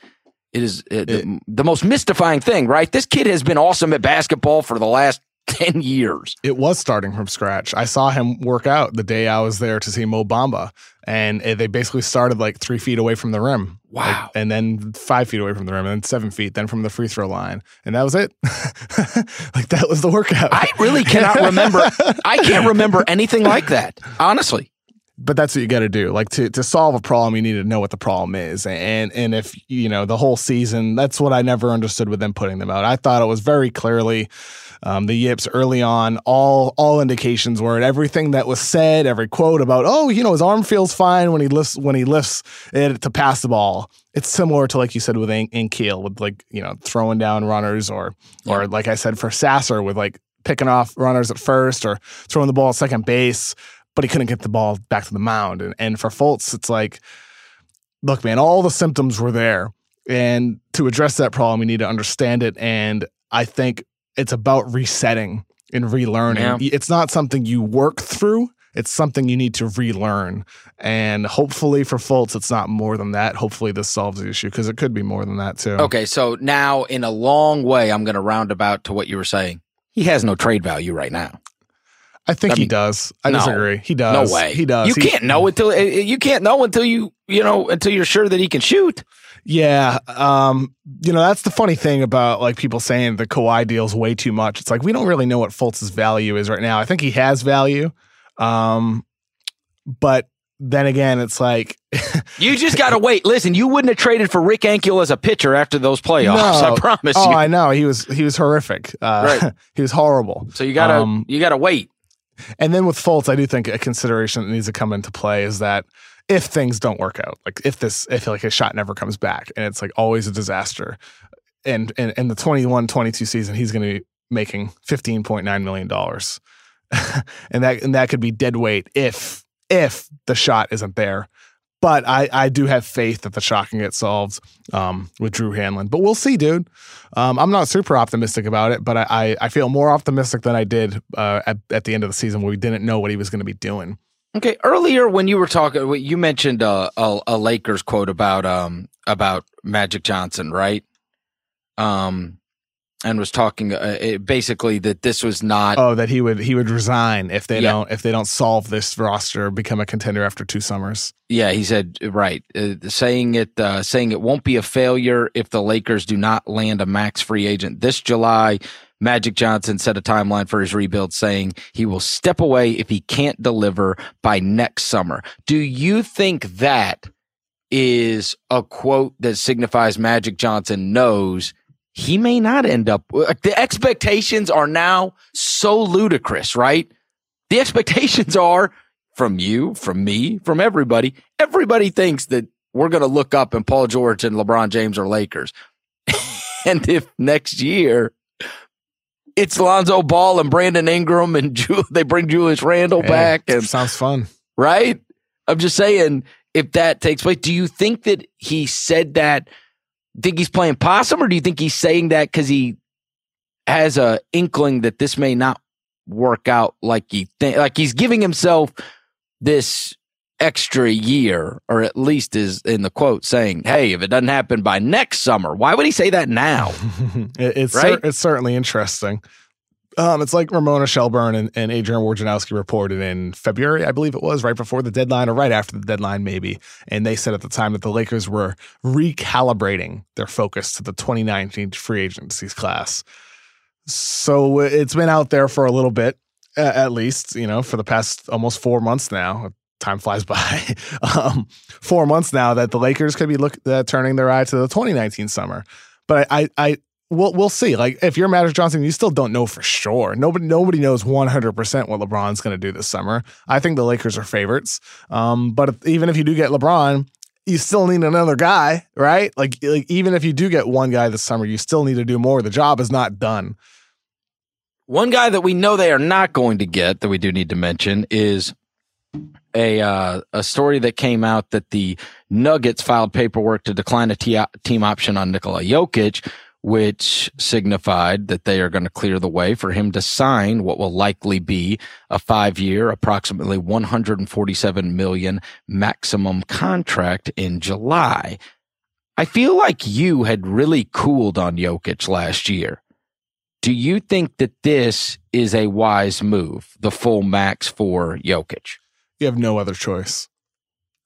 it is uh, the, the most mystifying thing, right? This kid has been awesome at basketball for the last 10 years. It was starting from scratch. I saw him work out the day I was there to see Mo Bamba, and eh, they basically started like three feet away from the rim. Wow. Like, and then five feet away from the rim, and then seven feet, then from the free throw line. And that was it. like that was the workout. I really cannot remember. I can't remember anything like that, honestly but that's what you got to do. Like to to solve a problem, you need to know what the problem is, and and if you know the whole season, that's what I never understood with them putting them out. I thought it was very clearly um, the yips early on. All all indications were everything that was said, every quote about oh you know his arm feels fine when he lifts when he lifts it to pass the ball. It's similar to like you said with Ankiel with like you know throwing down runners or yeah. or like I said for Sasser with like picking off runners at first or throwing the ball at second base but he couldn't get the ball back to the mound. And, and for Fultz, it's like, look, man, all the symptoms were there. And to address that problem, we need to understand it. And I think it's about resetting and relearning. Yeah. It's not something you work through. It's something you need to relearn. And hopefully for Fultz, it's not more than that. Hopefully this solves the issue because it could be more than that too. Okay. So now in a long way, I'm going to round about to what you were saying. He has no trade value right now. I think I mean, he does. I no, disagree. He does. No way. He does. You he, can't know until eh, eh, you can't know until you you know until you're sure that he can shoot. Yeah. Um, you know, that's the funny thing about like people saying the Kawhi deal's way too much. It's like we don't really know what Fultz's value is right now. I think he has value. Um, but then again, it's like you just got to wait. Listen, you wouldn't have traded for Rick Ankiel as a pitcher after those playoffs. No. I promise oh, you. I know he was he was horrific. Uh, right. he was horrible. So you gotta um, you gotta wait. And then with Fultz, I do think a consideration that needs to come into play is that if things don't work out, like if this if like a shot never comes back and it's like always a disaster, and and in the 21-22 season, he's going to be making fifteen point nine million dollars, and that and that could be dead weight if if the shot isn't there. But I, I do have faith that the shot can get solved um, with Drew Hanlen. But we'll see, dude. Um, I'm not super optimistic about it, but I, I, I feel more optimistic than I did uh, at, at the end of the season where we didn't know what he was going to be doing. Okay, earlier when you were talking, you mentioned a, a, a Lakers quote about um about Magic Johnson, right? Um, and was talking uh, it, basically that this was not oh that he would he would resign if they yeah. don't if they don't solve this roster become a contender after two summers. Yeah he said right uh, saying it uh, saying it won't be a failure if the lakers do not land a max free agent this july. Magic johnson set a timeline for his rebuild saying he will step away if he can't deliver by next summer. Do you think that is a quote that signifies magic johnson knows he may not end up. Uh, the expectations are now so ludicrous, right? The expectations are from you, from me, from everybody. Everybody thinks that we're going to look up and Paul George and LeBron James are Lakers. and if next year it's Lonzo Ball and Brandon Ingram and Ju- they bring Julius Randle hey, back and sounds fun. Right? I'm just saying if that takes place, do you think that he said that think he's playing possum, or do you think he's saying that because he has a inkling that this may not work out like he think, like he's giving himself this extra year, or at least is in the quote saying, "Hey, if it doesn't happen by next summer, why would he say that now?" it's right? cer- it's certainly interesting. Um, it's like Ramona Shelburne and, and Adrian Wojnarowski reported in February, I believe it was, right before the deadline or right after the deadline, maybe. And they said at the time that the Lakers were recalibrating their focus to the 2019 free agencies class. So it's been out there for a little bit, at least, you know, for the past almost four months now. Time flies by. um, four months now that the Lakers could be look, uh, turning their eye to the 2019 summer. But I, I, we'll we'll see. Like if you're Magic Johnson, you still don't know for sure. Nobody nobody knows 100 percent what LeBron's going to do this summer. I think the Lakers are favorites. Um, but if, even if you do get LeBron, you still need another guy, right? Like like even if you do get one guy this summer, you still need to do more. The job is not done. One guy that we know they are not going to get that we do need to mention is a uh, a story that came out that the Nuggets filed paperwork to decline a t- team option on Nikola Jokic, which signified that they are going to clear the way for him to sign what will likely be a five year, approximately 147 million maximum contract in July. I feel like you had really cooled on Jokic last year. Do you think that this is a wise move, the full max for Jokic? You have no other choice.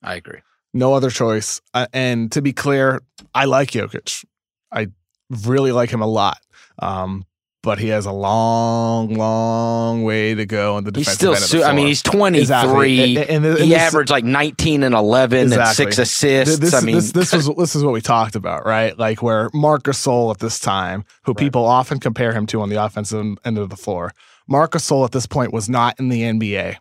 I agree. No other choice. Uh, and to be clear, I like Jokic. I really like him a lot. Um, but he has a long, long way to go in the defensive he's still. Su- I mean, he's twenty three. Exactly. And, and, and he this, averaged like nineteen and eleven exactly. and six assists. This, I mean, this, this was this is what we talked about, right? Like where Marc Gasol at this time, who right. people often compare him to on the offensive end of the floor, Marc Gasol at this point was not in the NBA.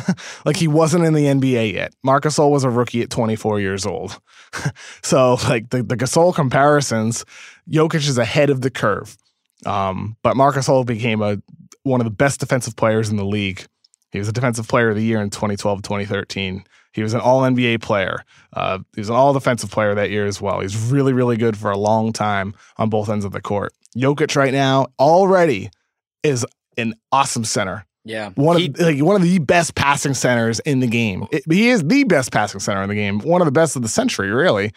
like he wasn't in the NBA yet. Marc Gasol was a rookie at 24 years old. so like the, the Gasol comparisons, Jokic is ahead of the curve. Um, but Marc Gasol became a one of the best defensive players in the league. He was a defensive player of the year in 2012, 2013. He was an all NBA player. Uh, he was an all defensive player that year as well. He's really, really good for a long time on both ends of the court. Jokic right now already is an awesome center. Yeah, one he, of like one of the best passing centers in the game. It, he is the best passing center in the game, one of the best of the century, really.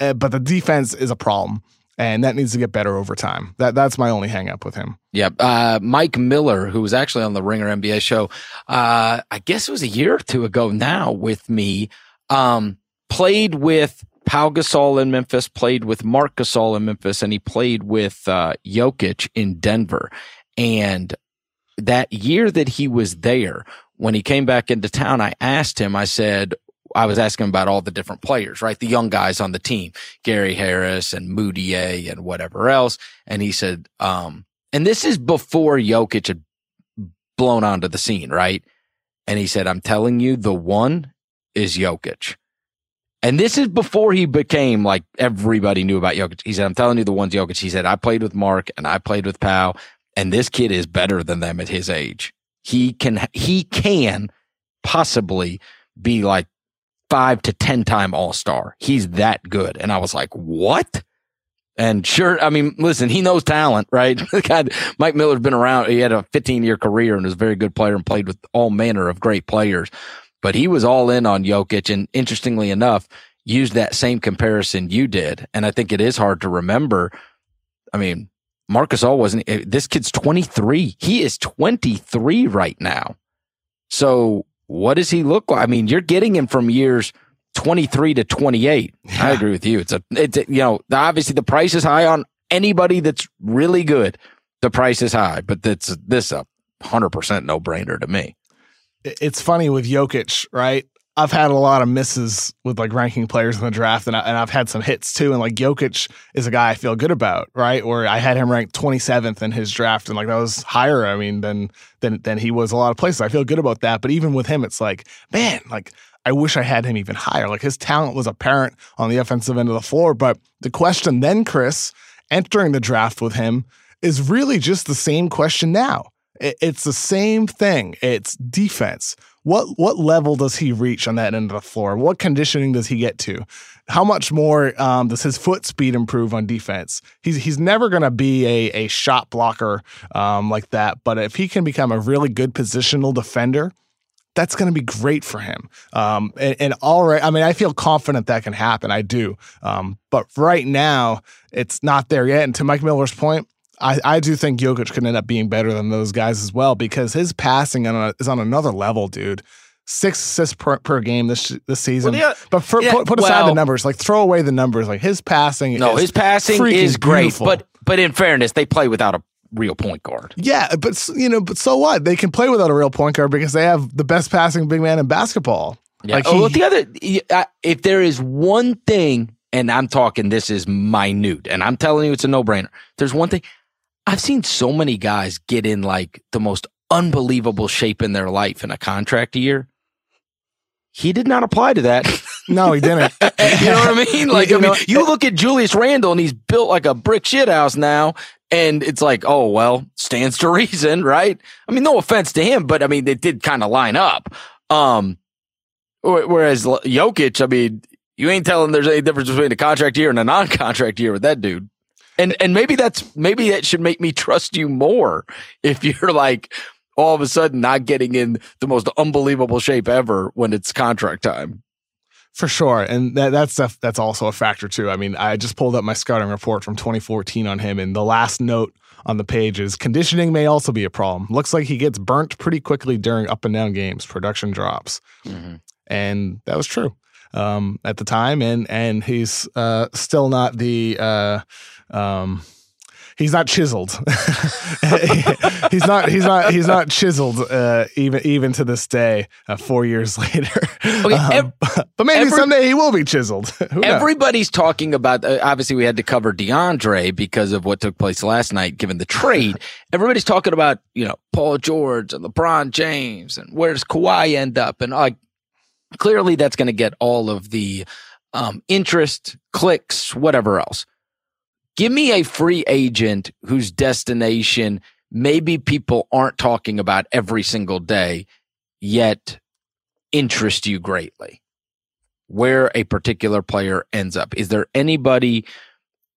Uh, but the defense is a problem, and that needs to get better over time. That that's my only hangup with him. Yeah, uh, Mike Miller, who was actually on the Ringer NBA show, uh, I guess it was a year or two ago now with me, um, played with Pau Gasol in Memphis, played with Marc Gasol in Memphis, and he played with uh, Jokic in Denver. And that year that he was there, when he came back into town, I asked him, I said, I was asking about all the different players, right? The young guys on the team, Gary Harris and Mudiay and whatever else. And he said, um, and this is before Jokic had blown onto the scene, right? And he said, I'm telling you, the one is Jokic. And this is before he became like everybody knew about Jokic. He said, I'm telling you, the one's Jokic. He said, I played with Mark and I played with Pau, and this kid is better than them at his age. He can, he can possibly be like five to 10 time all star. He's that good. And I was like, what? And sure, I mean, listen, he knows talent, right? God, Mike Miller's been around. He had a 15 year career and was a very good player and played with all manner of great players. But he was all in on Jokic. And interestingly enough, used that same comparison you did. And I think it is hard to remember. I mean, Marc All wasn't, eh, this kid's 23. He is 23 right now. So what does he look like? I mean, you're getting him from years 23 to 28. Yeah. I agree with you. It's a, it's, a, you know, obviously the price is high on anybody that's really good. The price is high, but that's this a hundred percent no brainer to me. It's funny with Jokic, right? I've had a lot of misses with like ranking players in the draft, and, I, and I've had some hits too. And like Jokic is a guy I feel good about, right? Where I had him ranked 27th in his draft, and like that was higher. I mean, than than than he was a lot of places. I feel good about that. But even with him, it's like, man, like I wish I had him even higher. Like his talent was apparent on the offensive end of the floor. But the question then, Chris, entering the draft with him is really just the same question now. It's the same thing. It's defense. What what level does he reach on that end of the floor? What conditioning does he get to? How much more um, does his foot speed improve on defense? He's he's never going to be a a shot blocker um, like that, but if he can become a really good positional defender, that's going to be great for him. Um, and, and all right, I mean, I feel confident that can happen. I do. Um, but right now, it's not there yet. And to Mike Miller's point, I, I do think Jokic could end up being better than those guys as well because his passing on a, is on another level, dude. Six assists per, per game this this season. Well, yeah, but for, yeah, put, put, aside well, the numbers, like throw away the numbers. Like his passing, no, his passing is great. Beautiful. But but in fairness, they play without a real point guard. Yeah, but you know, but so what? They can play without a real point guard because they have the best passing big man in basketball. Yeah. Like oh, the other, if there is one thing, and I'm talking, this is minute, and I'm telling you, it's a no brainer. There's one thing I've seen so many guys get in like the most unbelievable shape in their life in a contract year. He did not apply to that. No, he didn't. you know what I mean? Like, you, I mean, you look at Julius Randle and he's built like a brick shit house now. And it's like, oh, well, stands to reason, right? I mean, no offense to him, but I mean, it did kind of line up. Um, whereas Jokic, I mean, you ain't telling there's any difference between a contract year and a non-contract year with that dude. And and maybe that's maybe that should make me trust you more if you're like all of a sudden not getting in the most unbelievable shape ever when it's contract time. For sure, and that, that's that's also a factor too. I mean, I just pulled up my scouting report from 2014 on him, and the last note on the page is conditioning may also be a problem. Looks like he gets burnt pretty quickly during up and down games. Production drops, mm-hmm. and that was true um, at the time, and and he's uh, still not the. Uh, um, he's not chiseled. he's not. He's not. He's not chiseled. Uh, even even to this day, uh, four years later. Okay, um, ev- but maybe every, someday he will be chiseled. everybody's talking about. Uh, obviously, we had to cover DeAndre because of what took place last night, given the trade. everybody's talking about you know Paul George and LeBron James and where does Kawhi end up, and like clearly that's going to get all of the um, interest, clicks, whatever else. Give me a free agent whose destination maybe people aren't talking about every single day, yet interest you greatly. Where a particular player ends up. Is there anybody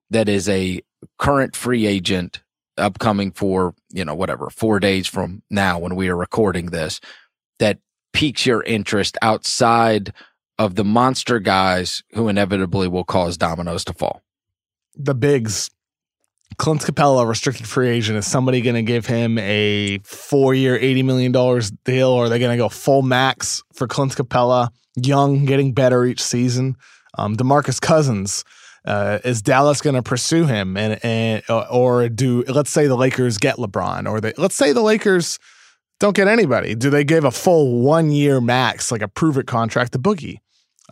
that is a current free agent upcoming for, you know, whatever, four days from now when we are recording this that piques your interest outside of the monster guys who inevitably will cause dominoes to fall? the bigs. Clint Capela, restricted free agent, is somebody going to give him a four year, $80 million deal, or are they going to go full max for Clint Capela? Young, getting better each season. Um, DeMarcus Cousins, uh, is Dallas going to pursue him? And, and or do, let's say the Lakers get LeBron, or they, let's say the Lakers don't get anybody. Do they give a full one year max, like a prove it contract to Boogie?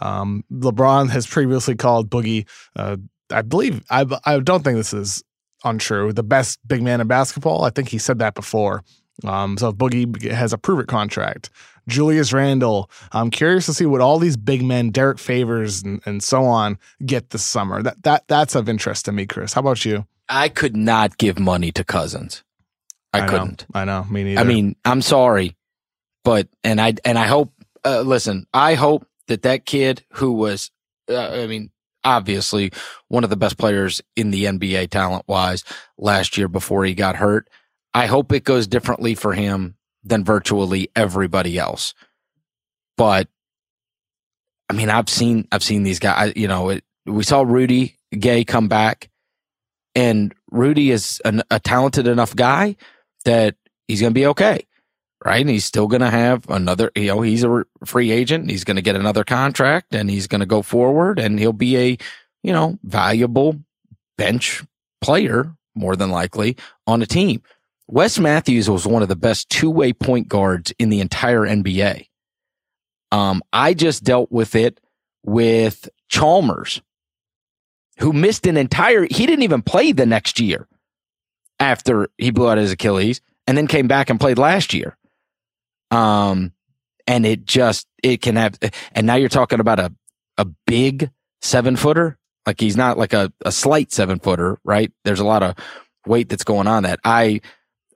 Um, LeBron has previously called Boogie, uh, I believe, I, I don't think this is untrue, the best big man in basketball. I think he said that before. Um, so Boogie has a prove it contract. Julius Randle. I'm curious to see what all these big men, Derrick Favors and, and so on, get this summer. That that that's of interest to me, Chris. How about you? I could not give money to Cousins. I, I couldn't. Know, I know. Me neither. I mean, I'm sorry, but and I and I hope. Uh, listen, I hope that that kid who was, uh, I mean, obviously one of the best players in the NBA talent wise last year before he got hurt. I hope it goes differently for him than virtually everybody else. But I mean, I've seen I've seen these guys. You know, it, we saw Rudy Gay come back, and Rudy is an, a talented enough guy that he's going to be okay, right? And he's still going to have another. You know, he's a free agent. He's going to get another contract, and he's going to go forward, and he'll be a you know valuable bench player more than likely on a team. Wes Matthews was one of the best two way point guards in the entire NBA. Um, I just dealt with it with Chalmers, who missed an entire, he didn't even play the next year after he blew out his Achilles and then came back and played last year. Um, and it just, it can have, and now you're talking about a, a big seven footer. Like he's not like a, a slight seven footer, right? There's a lot of weight that's going on that I,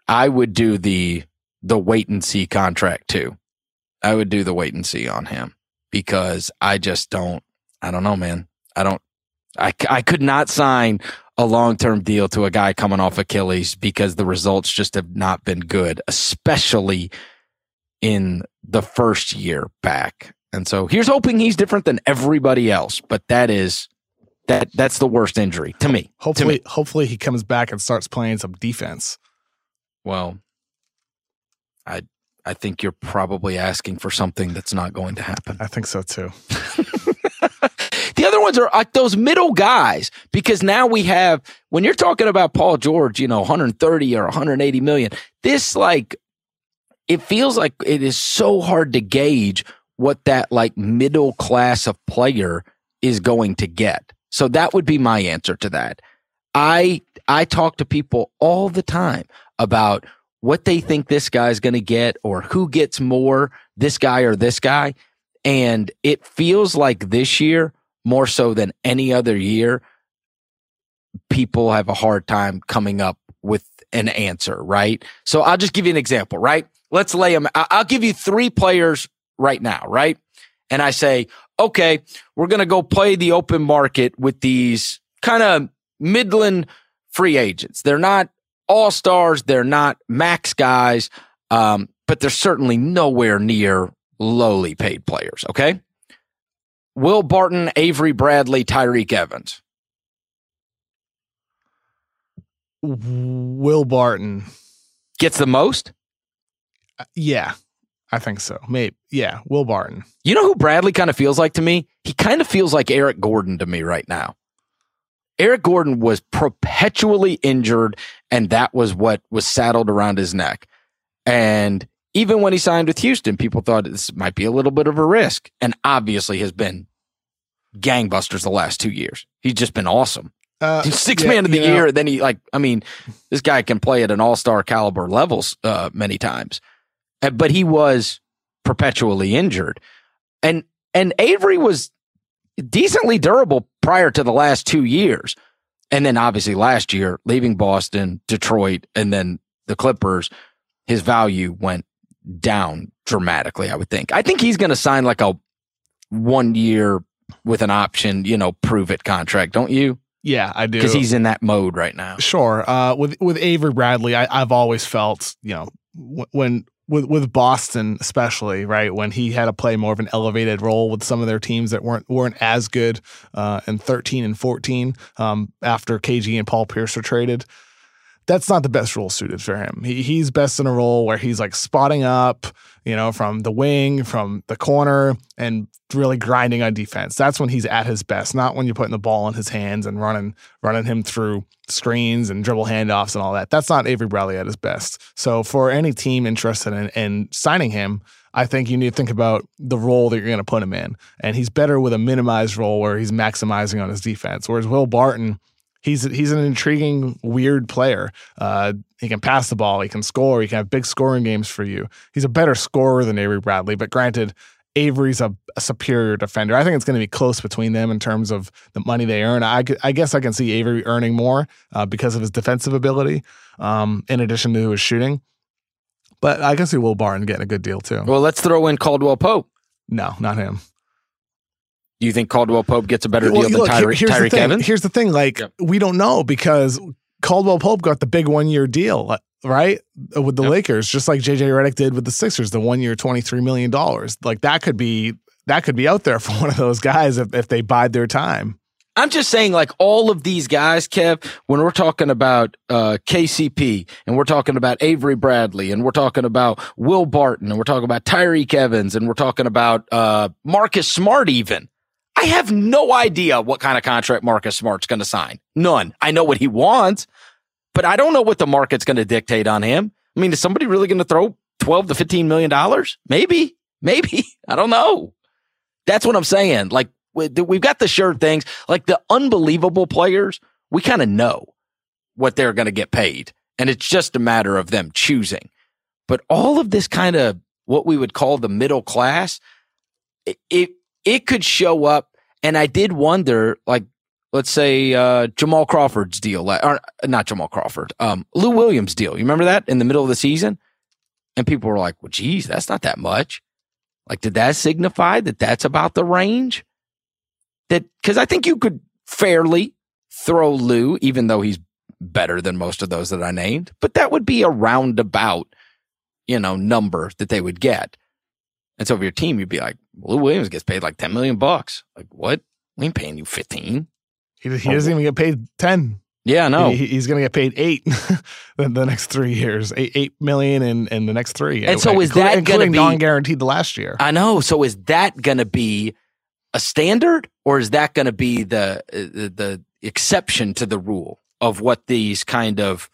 I would do the the wait and see contract too. I would do the wait and see on him because I just don't. I don't know, man. I don't. I I could not sign a long term deal to a guy coming off Achilles because the results just have not been good, especially in the first year back. And so here's hoping he's different than everybody else, but that is that that's the worst injury to me. Hopefully, to me. hopefully he comes back and starts playing some defense. Well, I I think you're probably asking for something that's not going to happen. I think so too. are like those middle guys because now we have when you're talking about Paul George, you know, 130 or 180 million. This like it feels like it is so hard to gauge what that like middle class of player is going to get. So that would be my answer to that. I I talk to people all the time about what they think this guy's going to get or who gets more, this guy or this guy. And it feels like this year, more so than any other year, people have a hard time coming up with an answer, right? So I'll just give you an example, right? Let's lay them. I'll give you three players right now, right? And I say, okay, we're going to go play the open market with these kind of Midland free agents. They're not all stars. They're not max guys, um, but they're certainly nowhere near lowly paid players. Okay. Will Barton, Avery Bradley, Tyreke Evans. Will Barton gets the most. Uh, yeah, I think so. Maybe. Yeah, Will Barton. You know who Bradley kind of feels like to me? He kind of feels like Eric Gordon to me right now. Eric Gordon was perpetually injured, and that was what was saddled around his neck. And even when he signed with Houston, people thought this might be a little bit of a risk, and obviously has been gangbusters the last two years. He's just been awesome. Uh, Six yeah, man of the year. Know. Then he like, I mean, this guy can play at an all star caliber levels uh, many times, uh, but he was perpetually injured, and and Avery was decently durable prior to the last two years. And then obviously last year, leaving Boston, Detroit, and then the Clippers, his value went down dramatically, I would think. I think he's going to sign like a one year with an option, you know, prove it contract, don't you? Yeah, I do. Because he's in that mode right now. Sure. Uh, with with Avery Bradley, I, have always felt, you know, when with with Boston especially, right when he had to play more of an elevated role with some of their teams that weren't weren't as good uh, in 13 and 14 um, after KG and Paul Pierce are traded that's not the best role suited for him. He, he's best in a role where he's like spotting up, you know, from the wing, from the corner, and really grinding on defense. That's when he's at his best, not when you're putting the ball in his hands and running running him through screens and dribble handoffs and all that. That's not Avery Bradley at his best. So for any team interested in, in signing him, I think you need to think about the role that you're going to put him in. And he's better with a minimized role where he's maximizing on his defense. Whereas Will Barton, he's he's an intriguing, weird player. Uh, he can pass the ball, he can score, he can have big scoring games for you. He's a better scorer than Avery Bradley, but granted, Avery's a, a superior defender. I think it's going to be close between them in terms of the money they earn. I, I guess I can see Avery earning more uh, because of his defensive ability, um, in addition to his shooting. But I can see Will Barton getting a good deal too. Well, let's throw in Caldwell Pope. No, not him. Do you think Caldwell Pope gets a better well, deal look, than Tyre- Tyreke Evans? Here's the thing: like yep. we don't know because Caldwell Pope got the big one year deal right? With the yep. Lakers, just like JJ Redick did with the Sixers, the one year, $23 million. Like that could be that could be out there for one of those guys if, if they bide their time. I'm just saying, like all of these guys, Kev, when we're talking about uh, KCP and we're talking about Avery Bradley and we're talking about Will Barton and we're talking about Tyreke Evans and we're talking about uh, Marcus Smart, even. I have no idea what kind of contract Marcus Smart's going to sign. None. I know what he wants but I don't know what the market's going to dictate on him. I mean, is somebody really going to throw 12 to 15 million dollars? Maybe, maybe. I don't know. That's what I'm saying. Like we've got the sure things, like the unbelievable players. We kind of know what they're going to get paid and it's just a matter of them choosing. But all of this kind of what we would call the middle class, it, it, it could show up. And I did wonder, like, let's say uh, Jamal Crawford's deal, or not Jamal Crawford, um, Lou Williams deal. You remember that in the middle of the season? And people were like, well, geez, that's not that much. Like, did that signify that that's about the range? That, cause I think you could fairly throw Lou, even though he's better than most of those that I named, but that would be a roundabout, you know, number that they would get. And so for your team, you'd be like, Lou Williams gets paid like 10 million bucks. Like, what? We ain't paying you 15. He, he oh, doesn't even get paid 10. Yeah, no. He, he's going to get paid eight the, the next three years, eight, eight million in, in the next three. And so is that going to be non-guaranteed the last year? I know. So is that going to be a standard or is that going to be the, uh, the, the exception to the rule of what these kind of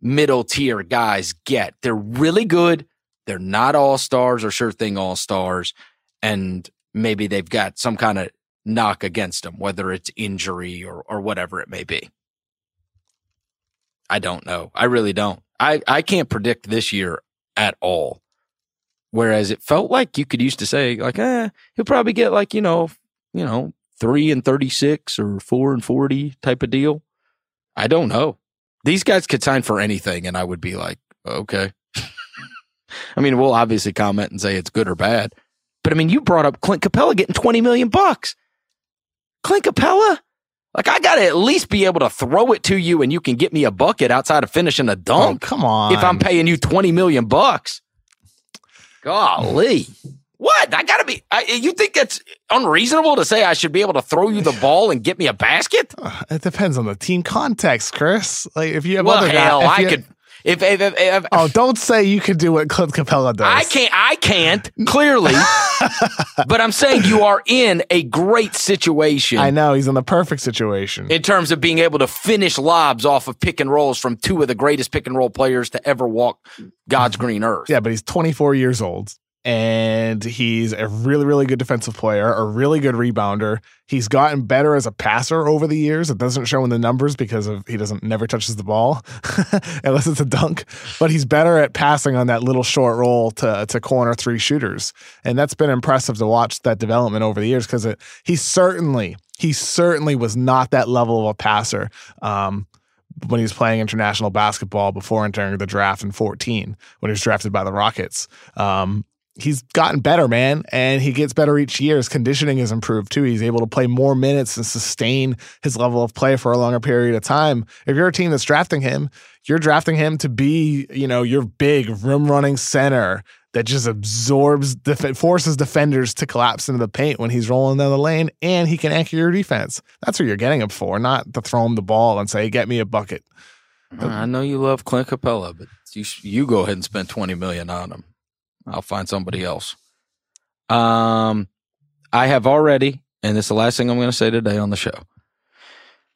middle tier guys get? They're really good. They're not all stars or sure thing all stars. And maybe they've got some kind of knock against them, whether it's injury or, or whatever it may be. I don't know. I really don't. I, I can't predict this year at all. Whereas it felt like you could used to say, like, eh, he'll probably get like, you know, you know, three and 36 or four and 40 type of deal. I don't know. These guys could sign for anything and I would be like, okay. I mean, we'll obviously comment and say it's good or bad. But I mean, you brought up Clint Capela getting 20 million bucks. Clint Capela? Like I gotta at least be able to throw it to you and you can get me a bucket outside of finishing a oh, dunk. Oh, come on. If I'm paying you 20 million bucks. Golly. What? I gotta be. I, you think it's unreasonable to say I should be able to throw you the ball and get me a basket? It depends on the team context, Chris. Like if you have well, other hell, guys, I could. If, if, if, if, oh, don't say you can do what Clint Capela does. I can't. I can't clearly, but I'm saying you are in a great situation. I know he's in the perfect situation in terms of being able to finish lobs off of pick and rolls from two of the greatest pick and roll players to ever walk God's green earth. Yeah, but he's 24 years old and he's a really, really good defensive player, a really good rebounder. He's gotten better as a passer over the years. It doesn't show in the numbers because of he doesn't never touches the ball unless it's a dunk. But he's better at passing on that little short roll to to corner three shooters, and that's been impressive to watch that development over the years because he certainly he certainly was not that level of a passer. Um, when he was playing international basketball before entering the draft in 14 when he was drafted by the Rockets. Um, he's gotten better, man, and he gets better each year. His conditioning has improved too. He's able to play more minutes and sustain his level of play for a longer period of time. If you're a team that's drafting him, you're drafting him to be, you know, your big rim running center that just absorbs, def- forces defenders to collapse into the paint when he's rolling down the lane, and he can anchor your defense. That's what you're getting him for, not to throw him the ball and say, "Get me a bucket." Uh, I know you love Clint Capela, but you you go ahead and spend twenty million on him. I'll find somebody else. Um, I have already, and this is the last thing I'm going to say today on the show.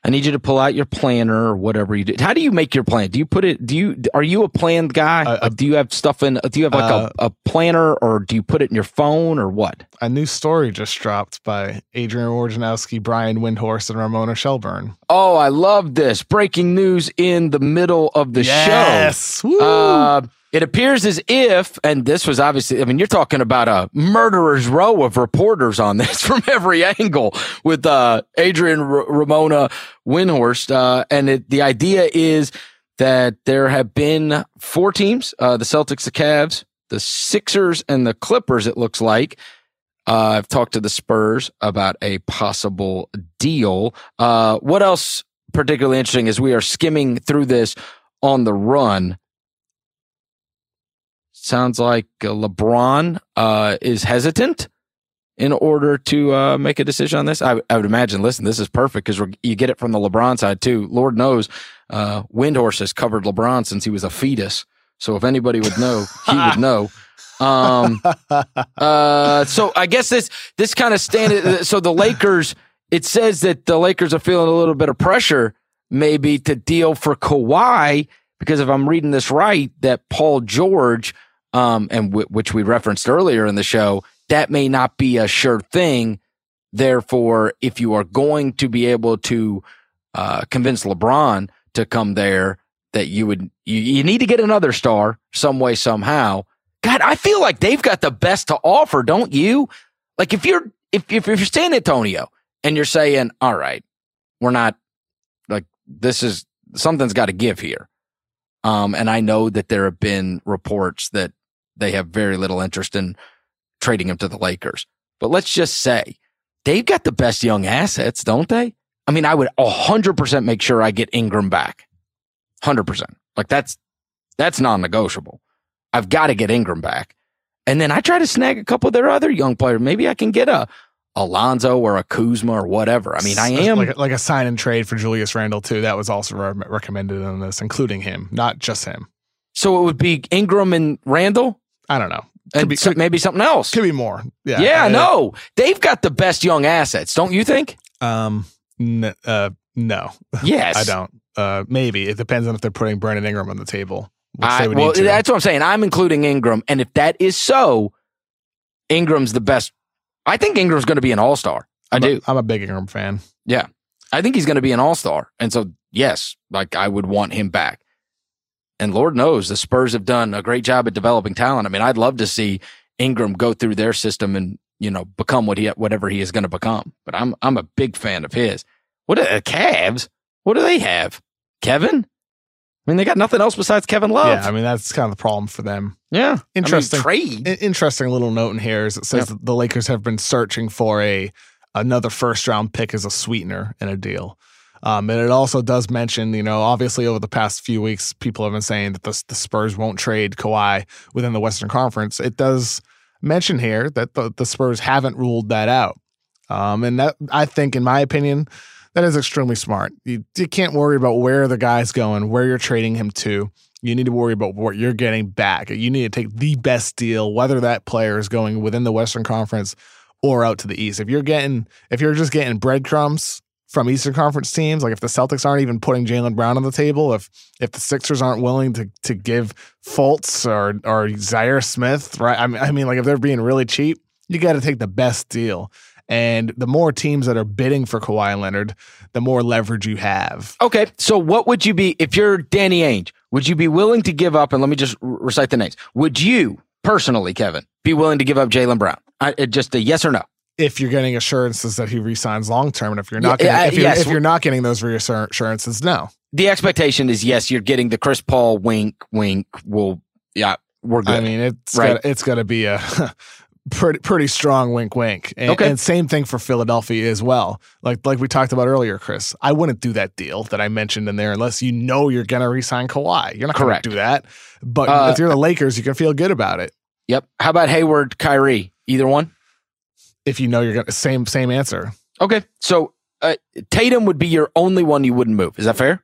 I need you to pull out your planner or whatever you do. How do you make your plan? Do you put it? Do you are you a planned guy? Uh, Like, do you have stuff in? Do you have like uh, a, a planner or do you put it in your phone or what? A new story just dropped by Adrian Wojnarowski, Brian Windhorst, and Ramona Shelburne. Oh, I love this breaking news in the middle of the yes. show. Woo. Uh, it appears as if, and this was obviously, I mean, you're talking about a murderer's row of reporters on this from every angle with uh, Adrian R- Ramona Windhorst. Uh, and it, the idea is that there have been four teams uh, the Celtics, the Cavs, the Sixers, and the Clippers, it looks like. Uh, I've talked to the Spurs about a possible deal. Uh, what else particularly interesting is we are skimming through this on the run? Sounds like uh, LeBron uh, is hesitant in order to uh, make a decision on this. I, I would imagine. Listen, this is perfect because you get it from the LeBron side too. Lord knows, uh, Windhorst has covered LeBron since he was a fetus. So if anybody would know, he would know. Um, uh, so I guess this this kind of stand. So the Lakers, it says that the Lakers are feeling a little bit of pressure, maybe to deal for Kawhi because if I'm reading this right, that Paul George, um, and w- which we referenced earlier in the show, that may not be a sure thing. Therefore, if you are going to be able to uh, convince LeBron to come there, that you would you, you need to get another star some way somehow. God, I feel like they've got the best to offer, don't you? Like if you're if if, you're San Antonio and you're saying, all right, we're not like this is something's got to give here. Um, and I know that there have been reports that they have very little interest in trading him to the Lakers. But let's just say they've got the best young assets, don't they? I mean, I would 100% make sure I get Ingram back. 100%. Like that's, that's non negotiable. I've got to get Ingram back. And then I try to snag a couple of their other young players. Maybe I can get a Alonzo or a Kuzma or whatever. I mean, I am like, like a sign and trade for Julius Randle too. That was also re- recommended in this, including him, not just him. So it would be Ingram and Randle, I don't know. and be- could- maybe something else. Could be more. Yeah. yeah, Uh, no, they've got the best young assets, don't you think? Um. N- uh. No, Yes, I don't. Uh. Maybe it depends on if they're putting Brandon Ingram on the table. I, well, that's what I'm saying. I'm including Ingram, and if that is so, Ingram's the best. I think Ingram's going to be an All Star. I I'm do. I'm a big Ingram fan. Yeah, I think he's going to be an All Star, and so yes, like I would want him back. And Lord knows the Spurs have done a great job at developing talent. I mean, I'd love to see Ingram go through their system and you know become what he whatever he is going to become. But I'm I'm a big fan of his. What are the uh, Cavs? What do they have? Kevin? I mean, they got nothing else besides Kevin Love. Yeah. I mean, that's kind of the problem for them. yeah. I mean, Interesting. trade. Interesting little note in here is it says that the Lakers have been searching for a another first round pick as a sweetener in a deal. Um, and it also does mention, you know, obviously over the past few weeks, people have been saying that the, the Spurs won't trade Kawhi within the Western Conference. It does mention here that the, the Spurs haven't ruled that out. Um, and that I think, in my opinion, that is extremely smart. You, you can't worry about where the guy's going, where you're trading him to. You need to worry about what you're getting back. You need to take the best deal, whether that player is going within the Western Conference or out to the East. If you're getting, if you're just getting breadcrumbs from Eastern Conference teams, like if the Celtics aren't even putting Jaylen Brown on the table, if if the Sixers aren't willing to to give Fultz or or Zhaire Smith, right? I mean, I mean, like if they're being really cheap, you got to take the best deal. And the more teams that are bidding for Kawhi Leonard, the more leverage you have. Okay, so what would you be if you're Danny Ainge? Would you be willing to give up? And let me just recite the names. Would you personally, Kevin, be willing to give up Jaylen Brown? I, just a yes or no. If you're getting assurances that he resigns long term, and if you're not, Yeah, getting, uh, if, you're, yes. if you're not getting those reassurances, no. The expectation is yes, you're getting the Chris Paul wink, wink. Will yeah, we're good. I mean, it's Right. got, it's got to be a pretty pretty strong wink, wink. And, Okay. and same thing for Philadelphia as well. Like like we talked about earlier, Chris. I wouldn't do that deal that I mentioned in there unless you know you're gonna resign Kawhi. You're not gonna do that. But Uh, if you're the Lakers, you can feel good about it yep. How about Hayward, Kyrie? Either one. If you know you're gonna same same answer. Okay, so uh, Tatum would be your only one you wouldn't move. Is that fair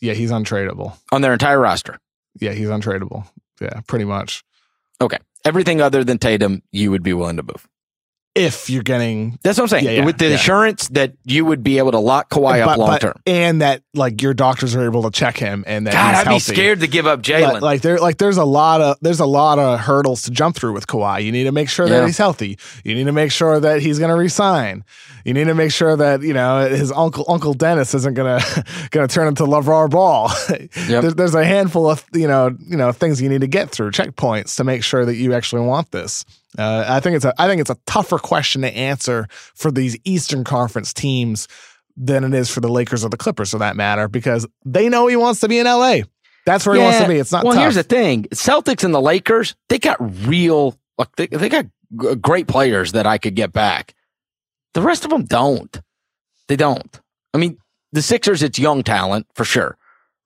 Yeah, he's untradeable. on their entire roster? Yeah, he's untradeable. Yeah, pretty much. Okay, everything other than Tatum, you would be willing to move. If you're getting That's what I'm saying. Yeah, yeah, With the yeah. assurance that you would be able to lock Kawhi but- up long term. and that like your doctors are able to check him and that God, he's I'd be healthy. scared to give up Jaylen. like there, like there's a lot of there's a lot of hurdles to jump through with Kawhi. You need to make sure that he's healthy. You need to make sure that he's going to resign. You need to make sure that you know his uncle Uncle Dennis isn't gonna gonna turn into LeVar Ball. there's, there's a handful of you know you know things you need to get through checkpoints to make sure that you actually want this. Uh, I think it's a I think it's a tougher question to answer for these Eastern Conference teams than it is for the Lakers or the Clippers, for that matter, because they know he wants to be in LA. That's where he wants to be. It's not well, tough. here's the thing: Celtics and the Lakers, they got real. Like they, they got g- great players that I could get back. The rest of them don't. They don't. I mean, the Sixers, it's young talent for sure,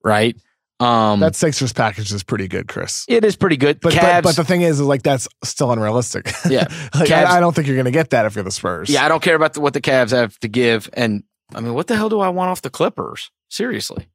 right? Um, that Sixers package is pretty good, Chris. it is pretty good. But, Cavs, but but the thing is, is like that's still unrealistic. Yeah. like, Cavs- I, I don't think you're going to get that if you're the Spurs. yeah, I don't care about the, what the Cavs have to give. And I mean, what the hell do I want off the Clippers? Seriously,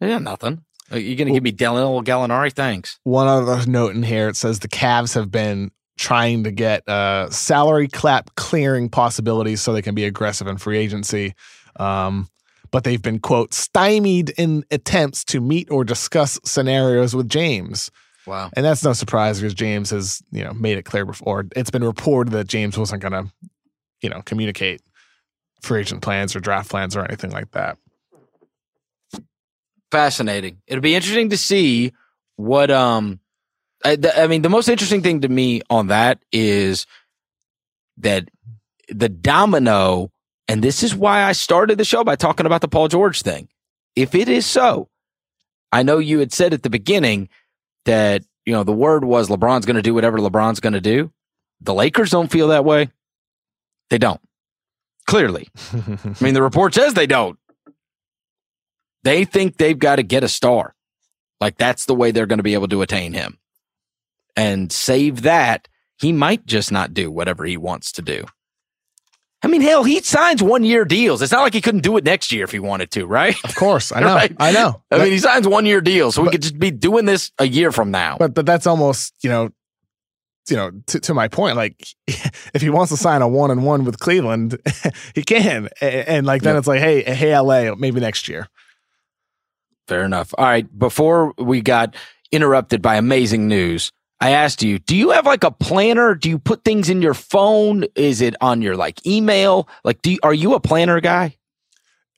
yeah, nothing. Are you going to give me Danilo Gallinari? Thanks. One other note in here: it says the Cavs have been trying to get uh, salary cap clearing possibilities so they can be aggressive in free agency. Um, but they've been quote stymied in attempts to meet or discuss scenarios with James. Wow. And that's no surprise because James has, you know, made it clear before. It's been reported that James wasn't going to, you know, communicate free agent plans or draft plans or anything like that. fascinating. It'll be interesting to see what um I, I mean the most interesting thing to me on that is that the domino and this is why I started the show by talking about the Paul George thing. If it is so, I know you had said at the beginning that you know the word was LeBron's going to do whatever LeBron's going to do. The Lakers don't feel that way. They don't. Clearly. I mean, the report says they don't. They think they've got to get a star. Like that's the way they're going to be able to attain him. And save that, he might just not do whatever he wants to do. I mean, hell, he signs one year deals. It's not like he couldn't do it next year if he wanted to, right? Of course, I know, Right. I know. I That- mean, he signs one year deals, so we could just be doing this a year from now. but but that's almost you know, you know, to, to my point. Like, if he wants to sign a one and one with Cleveland, he can. And, and like then Yeah. it's like, hey, hey, LA, maybe next year. Fair enough. All right. Before we got interrupted by amazing news, I asked you, do you have like a planner? Do you put things in your phone? Is it on your like email? Like, do you, are you a planner guy?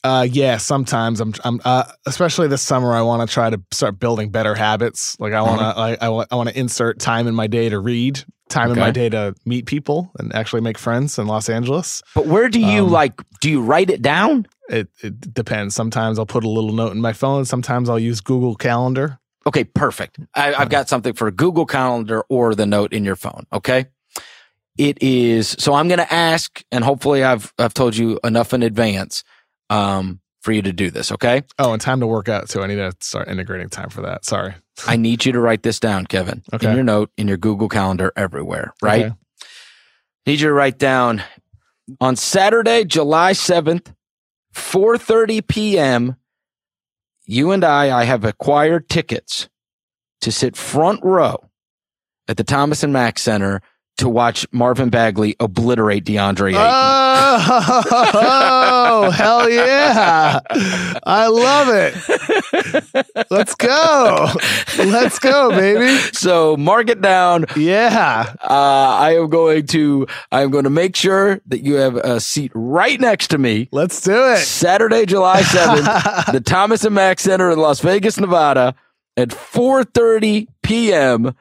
Uh, yeah, sometimes I'm, I'm, uh, especially this summer, I want to try to start building better habits. Like I want to, Uh-huh. I, want to insert time in my day to read, time in my day to meet people and actually make friends in Los Angeles. But where do you Um, like, do you write it down? It, it depends. Sometimes I'll put a little note in my phone. Sometimes I'll use Google Calendar. Okay, perfect. I, I've got something for Google Calendar or the note in your phone. Okay. It is, so I'm going to ask, and hopefully I've, I've told you enough in advance, um, for you to do this. Okay. Oh, and time to work out too. I need to start integrating time for that. Sorry. I need you to write this down, Kevin, Okay. in your note, in your Google Calendar, everywhere, right? Okay. Need you to write down on Saturday, July 7th, 4:30 p.m. You and I, I have acquired tickets to sit front row at the Thomas and Mack Center to watch Marvin Bagley obliterate DeAndre Ayton. Oh, hell yeah. I love it. Let's go. Let's go, baby. so mark it down. Yeah. Uh, I am going to I am going to make sure that you have a seat right next to me. Let's do it. Saturday, July 7th, the Thomas and Mack Center in Las Vegas, Nevada at 4:30 p.m.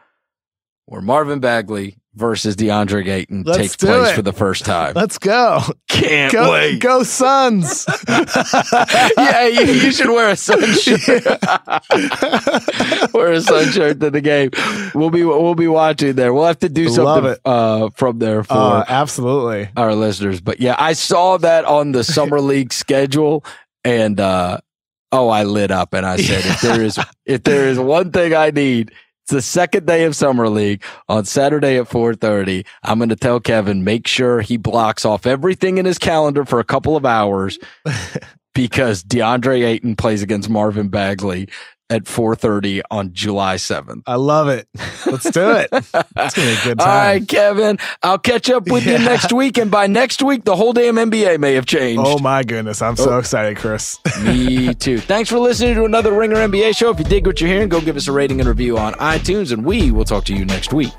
where Marvin Bagley versus DeAndre Ayton Let's takes place it. for the first time. Let's go. Can't Go, wait. go Suns. yeah, you, you should wear a sun shirt. wear a sun shirt to the game. We'll be we'll be watching there. We'll have to do something uh, from there for Uh, absolutely. our listeners. But yeah, I saw that on the summer league schedule and uh oh I lit up and I said if there is if there is one thing I need, it's the second day of summer league on Saturday at 4:30. I'm going to tell Kevin make sure he blocks off everything in his calendar for a couple of hours because DeAndre Ayton plays against Marvin Bagley at 4:30 on July 7th. I love it. Let's do it. It's gonna be a good time. right, Kevin. I'll catch up with you next week, and by next week, the whole damn NBA may have changed. Oh my goodness, I'm so oh. excited, Chris. Me too. Thanks for listening to another Ringer NBA show. If you dig what you're hearing, go give us a rating and review on iTunes, and we will talk to you next week.